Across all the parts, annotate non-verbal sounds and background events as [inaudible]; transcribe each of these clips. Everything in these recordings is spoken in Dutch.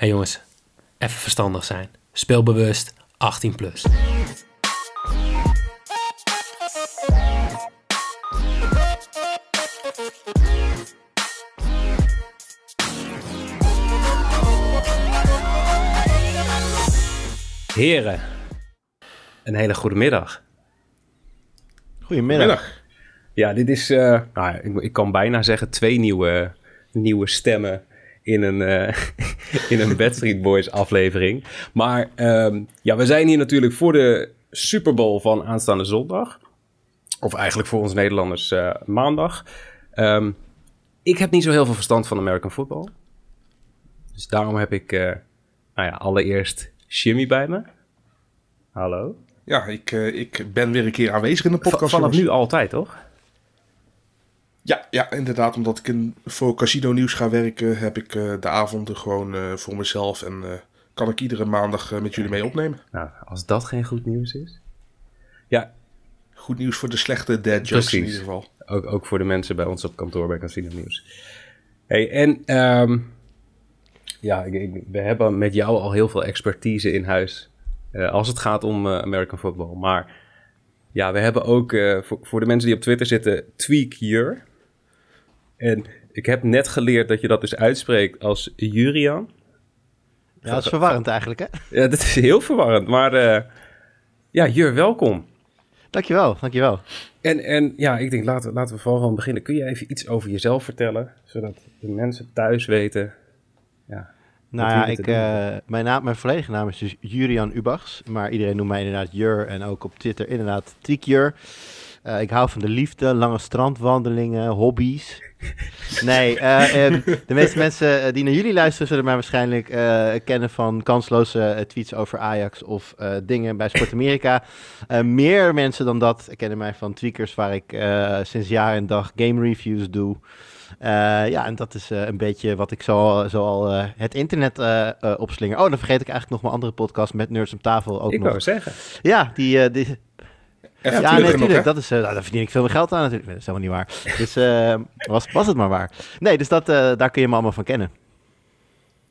hey jongens, even verstandig zijn. Speelbewust, 18 plus. Heren, een hele goede middag. Goedemiddag. Middag. Ja, dit is, eh, nou, ik, ik kan bijna zeggen, twee nieuwe, nieuwe stemmen in een, eh [laughs] in een Backstreet Boys aflevering. Maar ehm, ja, we zijn hier natuurlijk voor de Super Bowl van aanstaande zondag. Of eigenlijk voor ons Nederlanders eh, maandag. Ehm, ik heb niet zo heel veel verstand van American football. Dus daarom heb ik, eh, nou ja, allereerst Jimmy bij me. Hallo. Ja, ik, ik ben weer een keer aanwezig in de podcast. Vanaf jongens. nu altijd, toch? Ja, ja, inderdaad. Omdat ik in, voor Casino Nieuws ga werken, heb ik eh, de avonden gewoon eh, voor mezelf. En eh, kan ik iedere maandag met jullie mee opnemen. Nou, als dat geen goed nieuws is. Ja, Goed nieuws voor de slechte dad jokes Precies. in ieder geval. Ook, ook voor de mensen bij ons op kantoor bij Casino Nieuws. Hey, en ehm, ja, ik, ik- we hebben met jou al heel veel expertise in huis als het gaat om American football. Maar ja, we hebben ook voor, voor de mensen die op Twitter zitten, Tweak Jur. En ik heb net geleerd dat je dat dus uitspreekt als Jurian. Ja, dat is verwarrend eigenlijk, hè? Ja, dat is heel verwarrend, maar eh, ja, Jur, welkom. Dankjewel, dankjewel. En, en ja, ik denk, laten, laten we vooral gewoon beginnen. Kun je even iets over jezelf vertellen, zodat de mensen thuis weten? Ja, Nou ja, ik, eh, mijn, naam, mijn volledige naam is dus Jurian Ubachs. Maar iedereen noemt mij inderdaad Jur en ook op Twitter inderdaad Tiekjur. Eh ik hou van de liefde, lange strandwandelingen, hobby's. [laughs] Nee, eh, ehm, de meeste mensen eh, die naar jullie luisteren zullen mij waarschijnlijk kennen van kansloze tweets over Ajax of dingen bij Sport Amerika. Meer mensen dan dat kennen mij van tweakers waar ik sinds jaar en dag game reviews doe. Ja, en dat is een beetje wat ik zo, zo al het internet opslinger. Oh, dan vergeet ik eigenlijk nog mijn andere podcast met Nerds om tafel ook ik nog. wou zeggen. Ja, die, die, Even ja, nee, natuurlijk. Dat is, eh, nou, daar verdien ik veel meer geld aan natuurlijk. Nee, dat is helemaal niet waar. Dus eh, [laughs] was, was het maar waar. Nee, dus dat, eh, daar kun je me allemaal van kennen.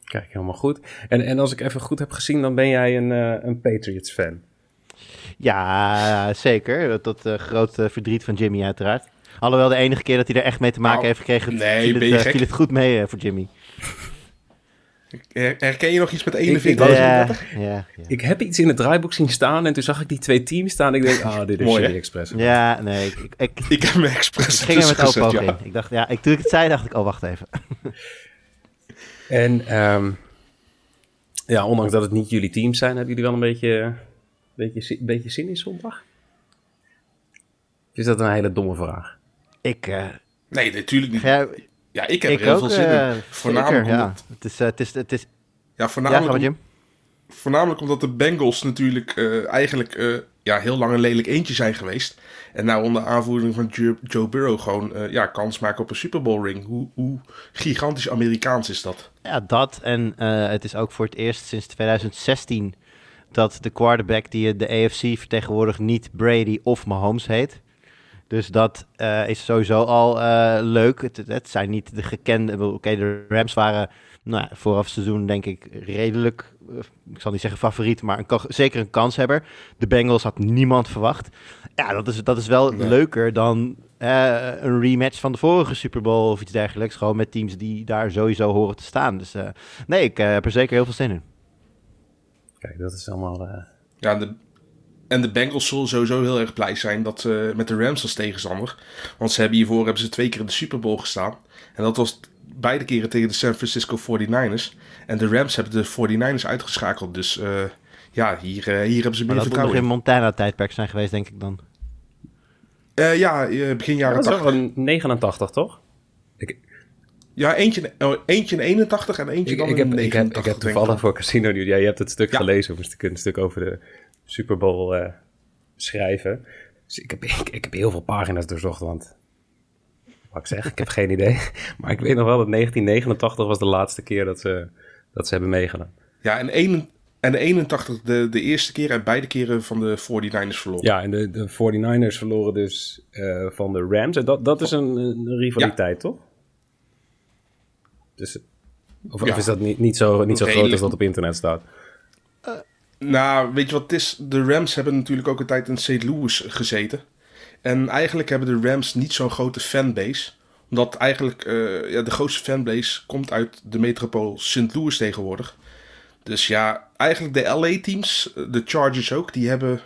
Kijk, helemaal goed. En, en als ik even goed heb gezien, dan ben jij een, eh, een Patriots-fan. Ja, zeker. Tot groot eh, verdriet van Jimmy uiteraard. Alhoewel de enige keer dat hij er echt mee te maken Nou, heeft gekregen, nee, viel, het, viel het goed mee voor Jimmy. Her- Herken je nog iets met ik 41? wou Ja, ja, ja. Ik heb iets in het draaiboek zien staan en toen zag ik die twee teams staan. En ik denk, ah, dit is [laughs] Mooi, Express. Ja, nee, ik, ik, ik, Ik heb me expres ik ging er met tussen open gezet, in. Ik dacht, ja, ik, toen ik het zei, dacht ik, oh, wacht even. [laughs] En ehm, ja, ondanks dat het niet jullie teams zijn, hebben jullie wel een beetje, beetje, beetje zin in zondag? Of is dat een hele domme vraag? Ik, eh, Nee, natuurlijk niet. Ja, ik heb ik er heel ook. veel zin eh, in. Voornamelijk zeker, ja. omdat, Het is, eh, het is, het is, ja, voornamelijk, om- voornamelijk omdat de Bengals natuurlijk eh, eigenlijk eh, ja, heel lang een lelijk eentje zijn geweest. En nou onder aanvoering van Joe, Joe Burrow gewoon eh, ja, kans maken op een Super Bowl ring. Hoe, hoe gigantisch Amerikaans is dat? Ja, dat. En eh, het is ook voor het eerst sinds 2016 dat de quarterback die de AFC vertegenwoordigt niet Brady of Mahomes heet. Dus dat eh, is sowieso al eh, leuk. Het, het zijn niet de gekende... Oké, de Rams waren nou, ja, vooraf seizoen denk ik redelijk... eh, ik zal niet zeggen favoriet, maar een, zeker een kanshebber. De Bengals had niemand verwacht. Ja, dat is, dat is wel Nee. leuker dan eh, een rematch van de vorige Super Bowl of iets dergelijks. Gewoon met teams die daar sowieso horen te staan. Dus eh, nee, ik eh, heb er zeker heel veel zin in. Kijk, dat is allemaal... eh, Ja, de, en de Bengals zullen sowieso heel erg blij zijn dat, eh, met de Rams als tegenstander. Want ze hebben hiervoor hebben ze twee keer in de Super Bowl gestaan. En dat was beide keren tegen de San Francisco 49ers. En de Rams hebben de 49ers uitgeschakeld. Dus eh, ja, hier, eh, hier hebben ze Maar meer dat moet nog vertrouwen in. Montana-tijdperk zijn geweest, denk ik dan. Eh, ja, begin jaren dat is 80. wel een 89, toch? Ja, eentje, oh, eentje in 81 en eentje Ik, dan ik, in heb, ik, heb, 89. ik heb denk toevallig voor Casino Nieuws... Ja, je hebt het stuk Ja. gelezen, moest ik een stuk over de Super Bowl eh, schrijven. Dus ik heb, [laughs] ik, ik heb heel veel pagina's doorzocht, want... Wat ik zeg, ik heb geen idee. [laughs] Maar ik weet nog wel dat 1989 was de laatste keer dat ze, dat ze hebben meegedaan. Ja, en, een, en de 81 de, de eerste keer en beide keren van de 49ers verloren. Ja, en de, de 49ers verloren dus eh, van de Rams. En dat, dat is een, een rivaliteit, toch? Dus Of, Ja. of is dat niet, niet zo, niet zo groot als dat op internet staat? Nou, weet je wat het is? De Rams hebben natuurlijk ook een tijd in St. Louis gezeten. En eigenlijk hebben de Rams niet zo'n grote fanbase. Omdat eigenlijk eh, ja, de grootste fanbase komt uit de metropool St. Louis tegenwoordig. Dus ja, eigenlijk de LA-teams, de Chargers ook, die hebben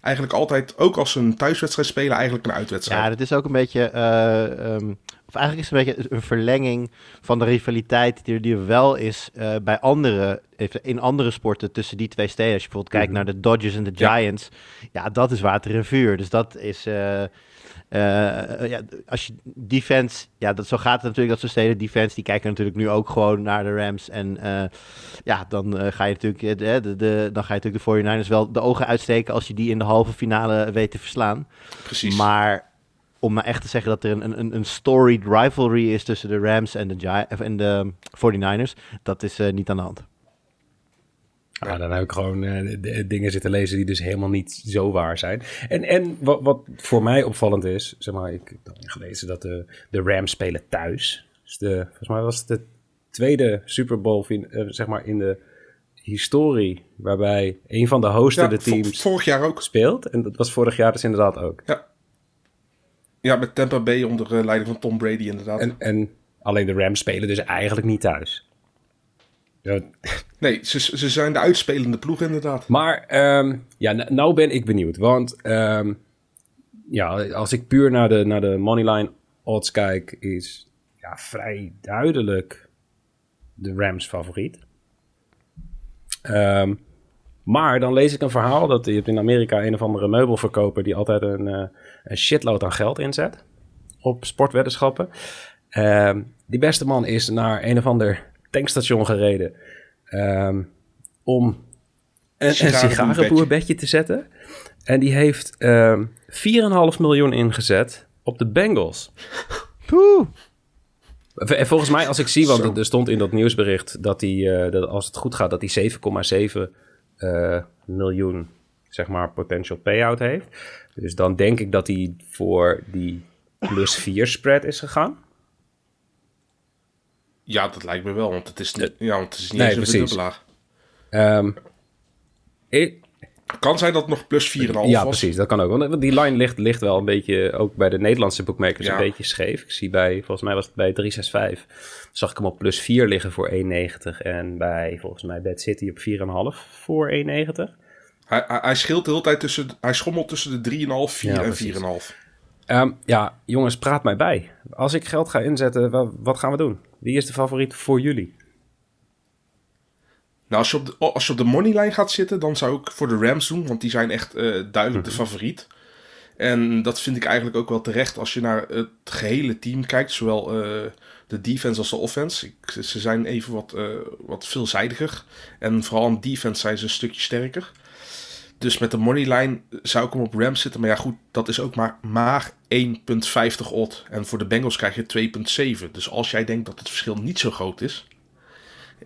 eigenlijk altijd, ook als ze een thuiswedstrijd spelen, eigenlijk een uitwedstrijd. Ja, dat is ook een beetje. eh, ehm, of eigenlijk is het een beetje een verlenging van de rivaliteit die er, die er wel is eh, bij andere, in andere sporten tussen die twee steden. Als je bijvoorbeeld kijkt naar de Dodgers en de. Giants, ja, dat is water en vuur. Dus dat is. eh, eh, ja, als je defense, ja, dat, zo gaat het natuurlijk dat zo'n steden defense, die kijken natuurlijk nu ook gewoon naar de Rams. En ja, dan ga je natuurlijk, de, de, de- dan ga je natuurlijk de 49ers wel de ogen uitsteken als je die in de halve finale weet te verslaan. Precies. Maar om nou echt te zeggen dat er een, een, een storied rivalry is tussen de Rams en de, Gi- en de 49ers, dat is eh, niet aan de hand. Ja, dan heb ik gewoon eh, de- de dingen zitten lezen die dus helemaal niet zo waar zijn. En, en wat, wat voor mij opvallend is, zeg maar, ik heb gelezen dat de, de Rams spelen thuis. Dus de, volgens mij was het de tweede Super Bowl fin- eh, zeg maar in de historie waarbij een van de ja, hostende vo- teams vorig jaar ook. speelt. En dat was vorig jaar dus inderdaad ook. Ja, met Tampa Bay onder eh, leiding van Tom Brady inderdaad. En, en alleen de Rams spelen dus eigenlijk niet thuis. Ja, [laughs] Nee, ze, ze zijn de uitspelende ploeg inderdaad. Maar ehm, ja, nou ben ik benieuwd. Want ehm, ja, als ik puur naar de, naar de moneyline odds kijk, is ja, vrij duidelijk de Rams favoriet. Ehm, maar dan lees ik een verhaal dat je hebt in Amerika een of andere meubelverkoper die altijd een, eh, een shitload aan geld inzet op sportweddenschappen. Ehm, die beste man is naar een of ander tankstation gereden ehm, om een, Sigarenboerbedje. te zetten. En die heeft ehm 4,5 miljoen ingezet op de Bengals. [laughs] Poeh. En volgens mij, als ik zie, want Zo. er stond in dat nieuwsbericht dat hij, eh, dat als het goed gaat, dat hij 7,7 eh, miljoen, zeg maar, potential payout heeft. Dus dan denk ik dat hij voor die plus 4 spread is gegaan. Ja, dat lijkt me wel, want het is niet, ja, want het is niet Nee, eens een. Ehm, ik, Kan zijn dat het nog plus 4,5 ja, was? precies, dat kan ook. Want die line ligt, ligt wel een beetje, ook bij de Nederlandse bookmakers, Ja. een beetje scheef. Ik zie bij, volgens mij was het bij 365, zag ik hem op plus 4 liggen voor 1,90. En bij, volgens mij, Bad City op 4,5 voor 1,90. Hij, hij, hij scheelt de hele tijd tussen, hij schommelt tussen de 3,5, 4 Ja, en precies. 4,5. Ehm, ja, jongens, praat mij bij. Als ik geld ga inzetten, wa- wat gaan we doen? Wie is de favoriet voor jullie? Nou, als je, op de, als je op de moneyline gaat zitten, dan zou ik voor de Rams doen, want die zijn echt eh, duidelijk Mhm. de favoriet. En dat vind ik eigenlijk ook wel terecht als je naar het gehele team kijkt, zowel eh, de defense als de offense. Ik, ze zijn even wat, eh, wat veelzijdiger en vooral aan defense zijn ze een stukje sterker. Dus met de moneyline zou ik hem op Rams zitten. Maar ja, goed, dat is ook maar, maar 1,50 odd. En voor de Bengals krijg je 2,7. Dus als jij denkt dat het verschil niet zo groot is,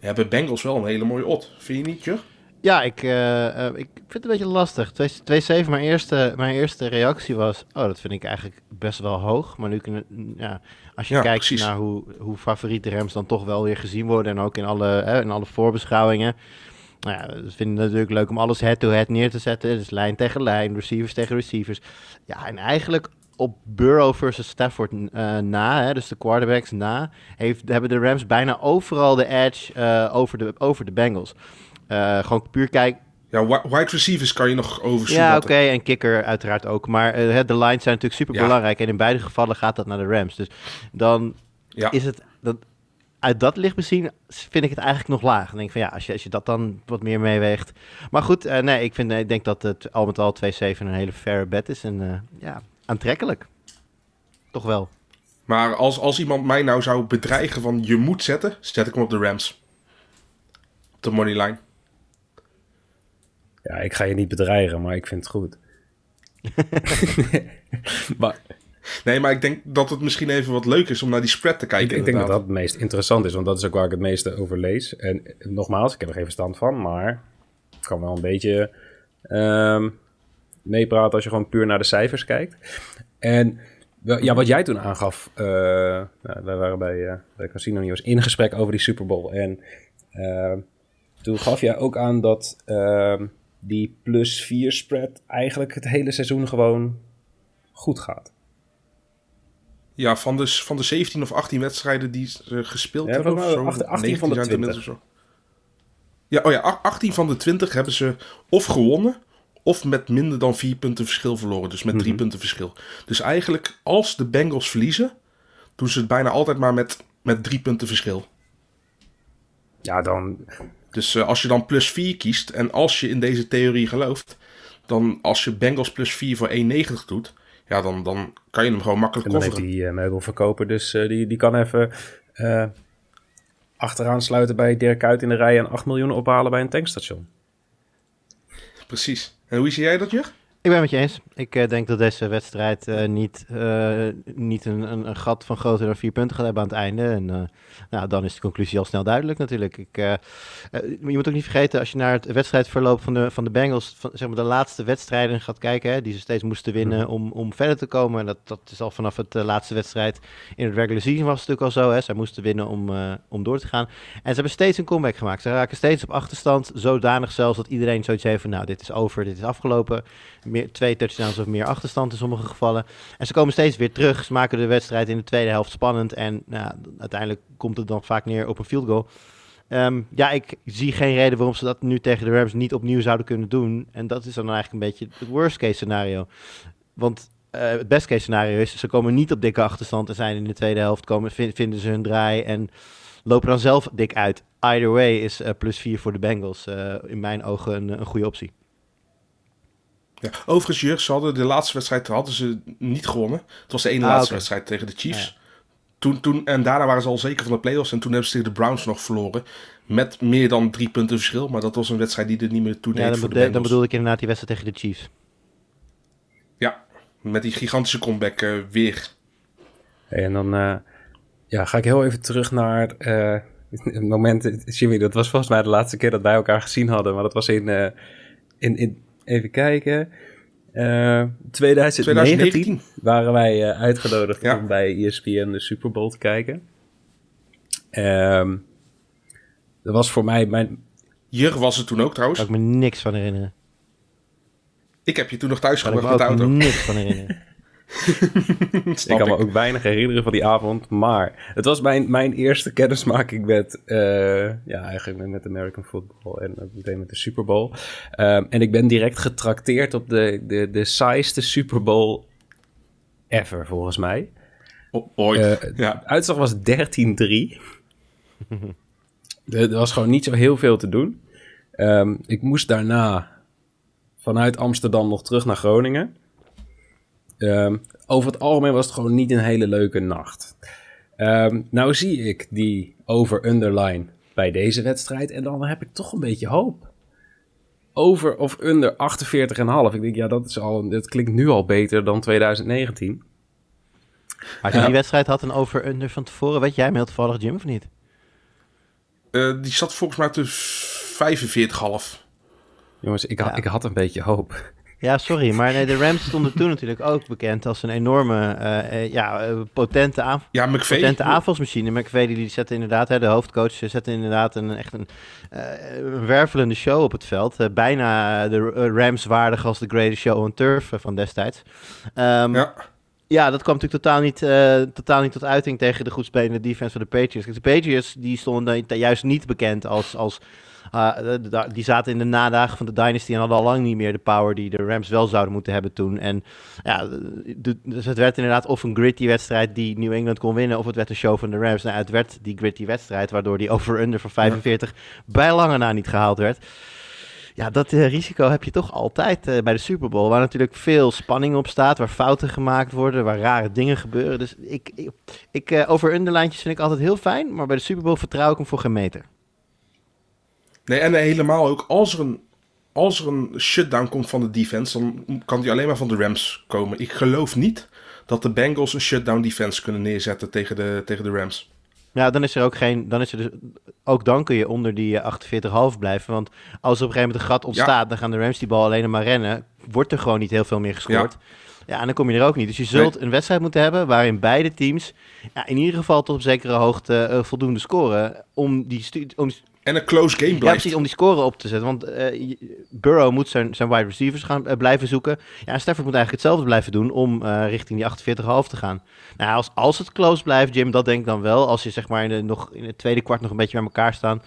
hebben Bengals wel een hele mooie odd. Vind je niet, Jur? Ja, ik, eh, eh, ik vind het een beetje lastig. 2-7, mijn eerste, mijn eerste reactie was, oh, dat vind ik eigenlijk best wel hoog. Maar nu kunnen, ja, als je Ja, kijkt precies. naar hoe, hoe favoriete Rams dan toch wel weer gezien worden en ook in alle, hè, in alle voorbeschouwingen. Nou ja, we vinden het natuurlijk leuk om alles head-to-head neer te zetten. Dus lijn tegen lijn, receivers tegen receivers. Ja, en eigenlijk op Burrow versus Stafford eh, na, hè, dus de quarterbacks na, heeft, hebben de Rams bijna overal de edge eh, over, de, over de Bengals. Eh, gewoon puur kijk. Ja, wi- wide receivers kan je nog overzien. Ja, oké, en kicker uiteraard ook. Maar de lines zijn natuurlijk super Ja. belangrijk. En in beide gevallen gaat dat naar de Rams. Dus dan Ja. is het. Dat, uit dat licht bezien vind ik het eigenlijk nog laag. Dan denk ik van ja, als je, als je dat dan wat meer meeweegt. Maar goed, eh, nee, ik, vind, eh, ik denk dat het al met al 2-7 een hele fair bet is. En eh, ja, aantrekkelijk. Toch wel. Maar als, als iemand mij nou zou bedreigen van je moet zetten, zet ik hem op de Rams. Op de moneyline. Ja, ik ga je niet bedreigen, maar ik vind het goed. [laughs] [laughs] maar Nee, maar ik denk dat het misschien even wat leuk is om naar die spread te ik, kijken. ik denk dat dat het meest interessant is, want dat is ook waar ik het meeste over lees. En nogmaals, ik heb er geen verstand van, maar ik kan wel een beetje ehm, meepraten als je gewoon puur naar de cijfers kijkt. En ja, wat jij toen aangaf, uh, nou, wij waren bij, uh, bij Casino News in gesprek over die Super Bowl. En uh, toen gaf jij ook aan dat ehm, die plus 4 spread eigenlijk het hele seizoen gewoon goed gaat. Ja, van de, van de 17 of 18 wedstrijden die ze gespeeld ja, hebben. Of zo, 18, 18 van de 20. Zo. Ja, oh ja, 18 van de 20 hebben ze of gewonnen of met minder dan 4 punten verschil verloren. Dus met 3 mm -hmm. punten verschil. Dus eigenlijk, als de Bengals verliezen, doen ze het bijna altijd maar met, met 3 punten verschil. Ja, dan. Dus uh, als je dan plus 4 kiest en als je in deze theorie gelooft, dan als je Bengals plus 4 voor 1,90 doet, ja, dan, dan kan je hem gewoon makkelijk en dan heeft die uh, meubelverkoper, dus uh, die, die kan even achteraan sluiten bij Dirk Kuyt in de rij en 8 miljoen ophalen bij een tankstation. Precies. En hoe zie jij dat, Jur? Ik ben het met je eens. Ik uh, denk dat deze wedstrijd uh, niet, uh, niet een, een, een, gat van groter dan vier punten gaat hebben aan het einde. En nou, dan is de conclusie al snel duidelijk natuurlijk. Ik, je moet ook niet vergeten, als je naar het wedstrijdverloop van de, van de Bengals, van, zeg maar de laatste wedstrijden gaat kijken, hè, die ze steeds moesten winnen om, om verder te komen. En dat, dat is al vanaf het laatste wedstrijd in het regular season was het natuurlijk al zo. Hè. Zij moesten winnen om, om door te gaan. En ze hebben steeds een comeback gemaakt. Ze raken steeds op achterstand, zodanig zelfs dat iedereen zoiets heeft van, nou, dit is over, dit is afgelopen meer, twee touchdowns of meer achterstand in sommige gevallen. En ze komen steeds weer terug. Ze maken de wedstrijd in de tweede helft spannend. En nou, uiteindelijk komt het dan vaak neer op een field goal. Um, ja, ik zie geen reden waarom ze dat nu tegen de Rams niet opnieuw zouden kunnen doen. En dat is dan eigenlijk een beetje het worst case scenario. Want uh, het best case scenario is, ze komen niet op dikke achterstand en zijn in de tweede helft, komen, vinden ze hun draai en lopen dan zelf dik uit. Either way is uh, plus 4 voor de Bengals uh, in mijn ogen een, een goede optie. Ja. Overigens, Jurgen, ze hadden de laatste wedstrijd hadden ze niet gewonnen. Het was de ene ah, laatste okay. wedstrijd tegen de Chiefs. Ja. Toen, toen, en daarna waren ze al zeker van de playoffs. En toen hebben ze tegen de Browns nog verloren. Met meer dan drie punten verschil. Maar dat was een wedstrijd die er niet meer toe deed ja, dan, voor de dan bedoel ik inderdaad die wedstrijd tegen de Chiefs. Ja, met die gigantische comeback uh, weer. Hey, en dan uh, ja, ga ik heel even terug naar uh, [laughs] het moment... Jimmy, dat was volgens mij de laatste keer dat wij elkaar gezien hadden. Maar dat was in, in, in Even kijken. Uh, 2019, 2019, waren wij uh, uitgenodigd ja. om bij ESPN de Super Bowl te kijken. Um, dat was voor mij mijn... Jur was er toen ook trouwens. Kan ik me niks van herinneren. Ik heb je toen nog thuis gebracht met de auto. Ik me niks van herinneren. [laughs] [laughs] ik kan me ook weinig herinneren van die avond. Maar het was mijn, mijn eerste kennismaking met, uh, ja, eigenlijk met American football en meteen met de Super Bowl. Um, en ik ben direct getrakteerd op de, de, de saaiste Super Bowl ever, volgens mij. O ooit, uh, ja. De uitslag was 13-3. [laughs] er was gewoon niet zo heel veel te doen. Um, ik moest daarna vanuit Amsterdam nog terug naar Groningen. Um, over het algemeen was het gewoon niet een hele leuke nacht. Um, nou zie ik die over-underline bij deze wedstrijd en dan heb ik toch een beetje hoop. Over of under 48,5. Ik denk, ja, dat, is al, dat klinkt nu al beter dan 2019. Als je ja. die wedstrijd had een over-under van tevoren, weet jij me heel toevallig, Jim, of niet? Uh, die zat volgens mij tussen 45,5. Jongens, ik, ja. ik had een beetje hoop. Ja, sorry, maar nee, de Rams stonden toen natuurlijk ook bekend als een enorme, uh, ja, potente, aanv ja, potente aanvalsmachine. McVay die zette inderdaad, hè, de hoofdcoach, zette inderdaad een, echt een, uh, een wervelende show op het veld. Uh, bijna de Rams waardig als de greatest show on turf van destijds. Um, ja. Ja, dat kwam natuurlijk totaal niet, totaal niet tot uiting tegen de goed spelende defense van de Patriots. De Patriots die stonden juist niet bekend als, als uh, die zaten in de nadagen van de Dynasty en hadden al lang niet meer de power die de Rams wel zouden moeten hebben toen. En ja, de, dus het werd inderdaad of een gritty wedstrijd die New England kon winnen, of het werd een show van de Rams. Nou, het werd die gritty wedstrijd, waardoor die over-under van 45 ja. bij lange na niet gehaald werd. Ja, dat uh, risico heb je toch altijd uh, bij de Super Bowl. Waar natuurlijk veel spanning op staat. Waar fouten gemaakt worden. Waar rare dingen gebeuren. Dus ik, ik, ik uh, over underlijntjes vind ik altijd heel fijn. Maar bij de Super Bowl vertrouw ik hem voor geen meter. Nee, en helemaal ook als er een, als er een shutdown komt van de defense, dan kan die alleen maar van de Rams komen. Ik geloof niet dat de Bengals een shutdown defense kunnen neerzetten tegen de, tegen de Rams. Ja, dan is er ook geen. Dan is er dus, ook dan kun je onder die 48,5 blijven. Want als er op een gegeven moment een gat ontstaat, ja. dan gaan de Rams die bal alleen maar rennen. Wordt er gewoon niet heel veel meer gescoord. Ja. Ja, en dan kom je er ook niet. Dus je zult een wedstrijd moeten hebben waarin beide teams ja, in ieder geval tot op zekere hoogte eh, voldoende scoren om die, om, En een close game ja, blijft. precies, om die score op te zetten. Want eh, Burrow moet zijn, zijn wide receivers gaan eh, blijven zoeken. Ja, en Stafford moet eigenlijk hetzelfde blijven doen om eh, richting die 48,5 te gaan. Nou, als, als het close blijft, Jim, dat denk ik dan wel. Als je zeg maar in, de, nog, in het tweede kwart nog een beetje bij elkaar staan,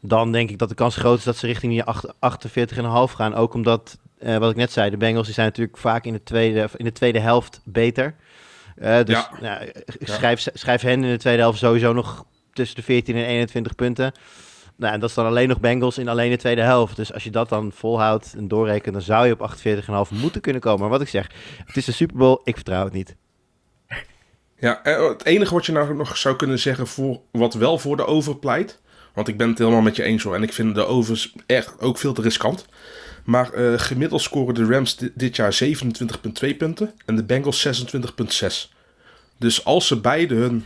dan denk ik dat de kans groot is dat ze richting die acht- 48,5 gaan. Ook omdat, wat ik net zei, de Bengals die zijn natuurlijk vaak in de tweede, in de tweede helft beter. Dus Ja. nou, schrijf, schrijf hen in de tweede helft sowieso nog tussen de 14 en 21 punten. Nou, en dat is dan alleen nog Bengals in alleen de tweede helft. Dus als je dat dan volhoudt en doorrekent, dan zou je op 48,5 moeten kunnen komen. Maar wat ik zeg, het is de Super Bowl, ik vertrouw het niet. Ja, en het enige wat je nou nog zou kunnen zeggen voor wat wel voor de over pleit. Want ik ben het helemaal met je eens hoor. En ik vind de overs echt ook veel te riskant. Maar eh, gemiddeld scoren de Rams di- dit jaar 27,2 punten. En de Bengals 26,6. Dus als ze beide hun,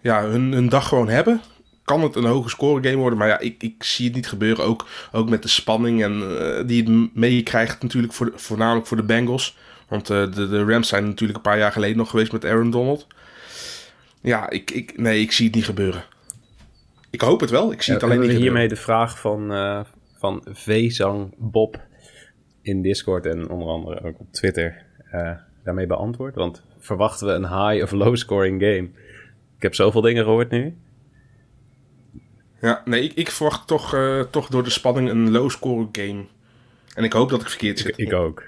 ja, hun, hun dag gewoon hebben. Kan het een hoge score game worden. Maar ja, ik, ik zie het niet gebeuren. Ook, ook met de spanning en, eh, die het meekrijgt natuurlijk. Voor de- voornamelijk voor de Bengals. Want eh, de, de Rams zijn natuurlijk een paar jaar geleden nog geweest met Aaron Donald. Ja, ik, ik, nee, ik zie het niet gebeuren. Ik hoop het wel, ik zie het alleen niet gebeuren. hiermee de vraag van, eh van V-zang Bob in Discord en onder andere ook op Twitter daarmee beantwoord. Want verwachten we een high of low scoring game? Ik heb zoveel dingen gehoord nu. Ja, nee, ik, ik verwacht toch, eh, toch door de spanning een low score game. En ik hoop dat ik verkeerd zit. ik ook.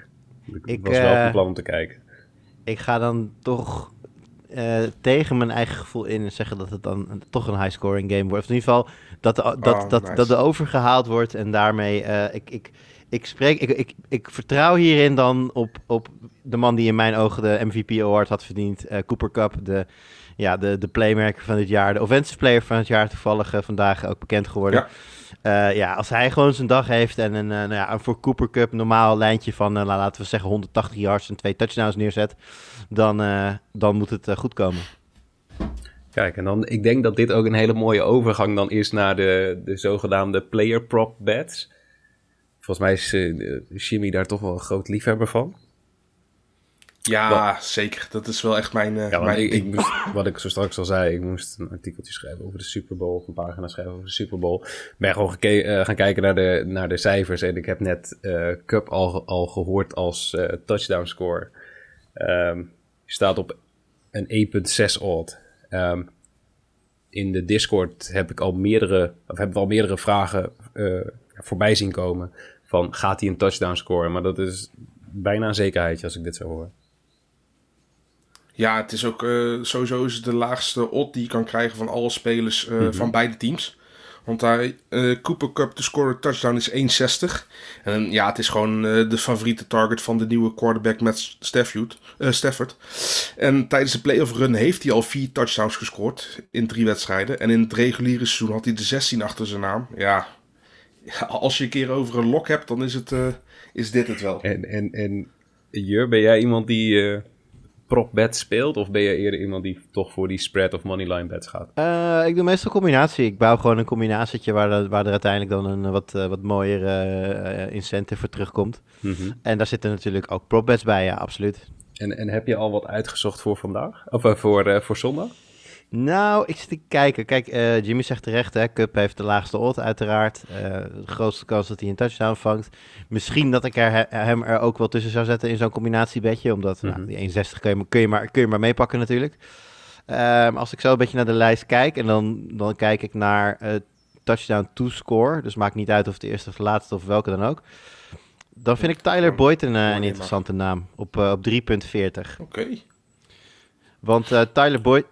Ik, Ik, was wel eh, van plan om te kijken. Ik ga dan toch eh, tegen mijn eigen gevoel in en zeggen dat het dan een- toch een high-scoring game wordt. Of in ieder geval dat, de- dat, Oh, dat, nice. dat de over gehaald wordt en daarmee... eh, ik, ik, ik, spreek, ik, ik, ik vertrouw hierin dan op, op de man die in mijn ogen de MVP Award had verdiend. eh, Cooper Cup, de, ja, de, de playmaker van dit jaar. De offensive player van het jaar toevallig eh, vandaag ook bekend geworden. Ja. Eh, ja, als hij gewoon zijn dag heeft en een, eh, nou ja, een voor Cooper Cup normaal lijntje van, eh, laten we zeggen, 180 yards en twee touchdowns neerzet, dan, dan moet het goed komen. Kijk, en dan, ik denk dat dit ook een hele mooie overgang dan is naar de, de zogenaamde player prop bets. Volgens mij is Jimmy daar toch wel een groot liefhebber van. Ja, zeker. Dat is wel echt mijn, eh, Ja, mijn ik, moest, wat ik zo straks al zei, ik moest een artikeltje schrijven over de Super Bowl, of een pagina schrijven over de Super Bowl. Ik ben gewoon eh, gaan kijken naar de, naar de cijfers en ik heb net eh, Cup al, al gehoord als touchdown score. Ehm, staat op een 1.6 odd. Ehm, in de Discord heb ik al meerdere, of hebben we al meerdere vragen voorbij zien komen van gaat hij een touchdown scoren? Maar dat is bijna een zekerheidje als ik dit zo hoor. Ja, het is ook eh, sowieso is het de laagste odd die je kan krijgen van alle spelers eh, van beide teams. Want hij, eh Cooper Cup, de score touchdown is 1,60. En ja, het is gewoon de favoriete target van de nieuwe quarterback met Stafford. Stafford. En tijdens de playoff run heeft hij al vier touchdowns gescoord in drie wedstrijden. En in het reguliere seizoen had hij de 16 achter zijn naam. Ja, ja [laughs] als je een keer over een lok hebt, dan is, het, is dit het wel. En, en, en Jur, ben jij iemand die prop bet speelt? Of ben je eerder iemand die toch voor die spread of moneyline bets gaat? Eh, ik doe meestal een combinatie. Ik bouw gewoon een combinatietje waar, er- waar er uiteindelijk dan een eh, wat, eh, wat mooier incentive voor terugkomt. Mhm. En daar zitten natuurlijk ook prop bets bij, ja, absoluut. en, en heb je al wat uitgezocht voor vandaag? Of voor, voor zondag? Nou, ik zit te kijken. Kijk, eh, Jimmy zegt terecht, hè, Cup heeft de laagste odd uiteraard. Eh, de grootste kans dat hij een touchdown vangt. Misschien dat ik er, he- hem er ook wel tussen zou zetten in zo'n combinatiebedje. Omdat nou, Mhm. die 1,60 kun je, maar- kun, je maar, kun je maar meepakken natuurlijk. Ehm, als ik zo een beetje naar de lijst kijk en dan, dan kijk ik naar eh, touchdown to score. Dus maakt niet uit of de eerste of de laatste of welke dan ook. Dan vind ik Tyler Boyd een, interessante naam op, op 3.40. Oké. Want Tyler Boyd,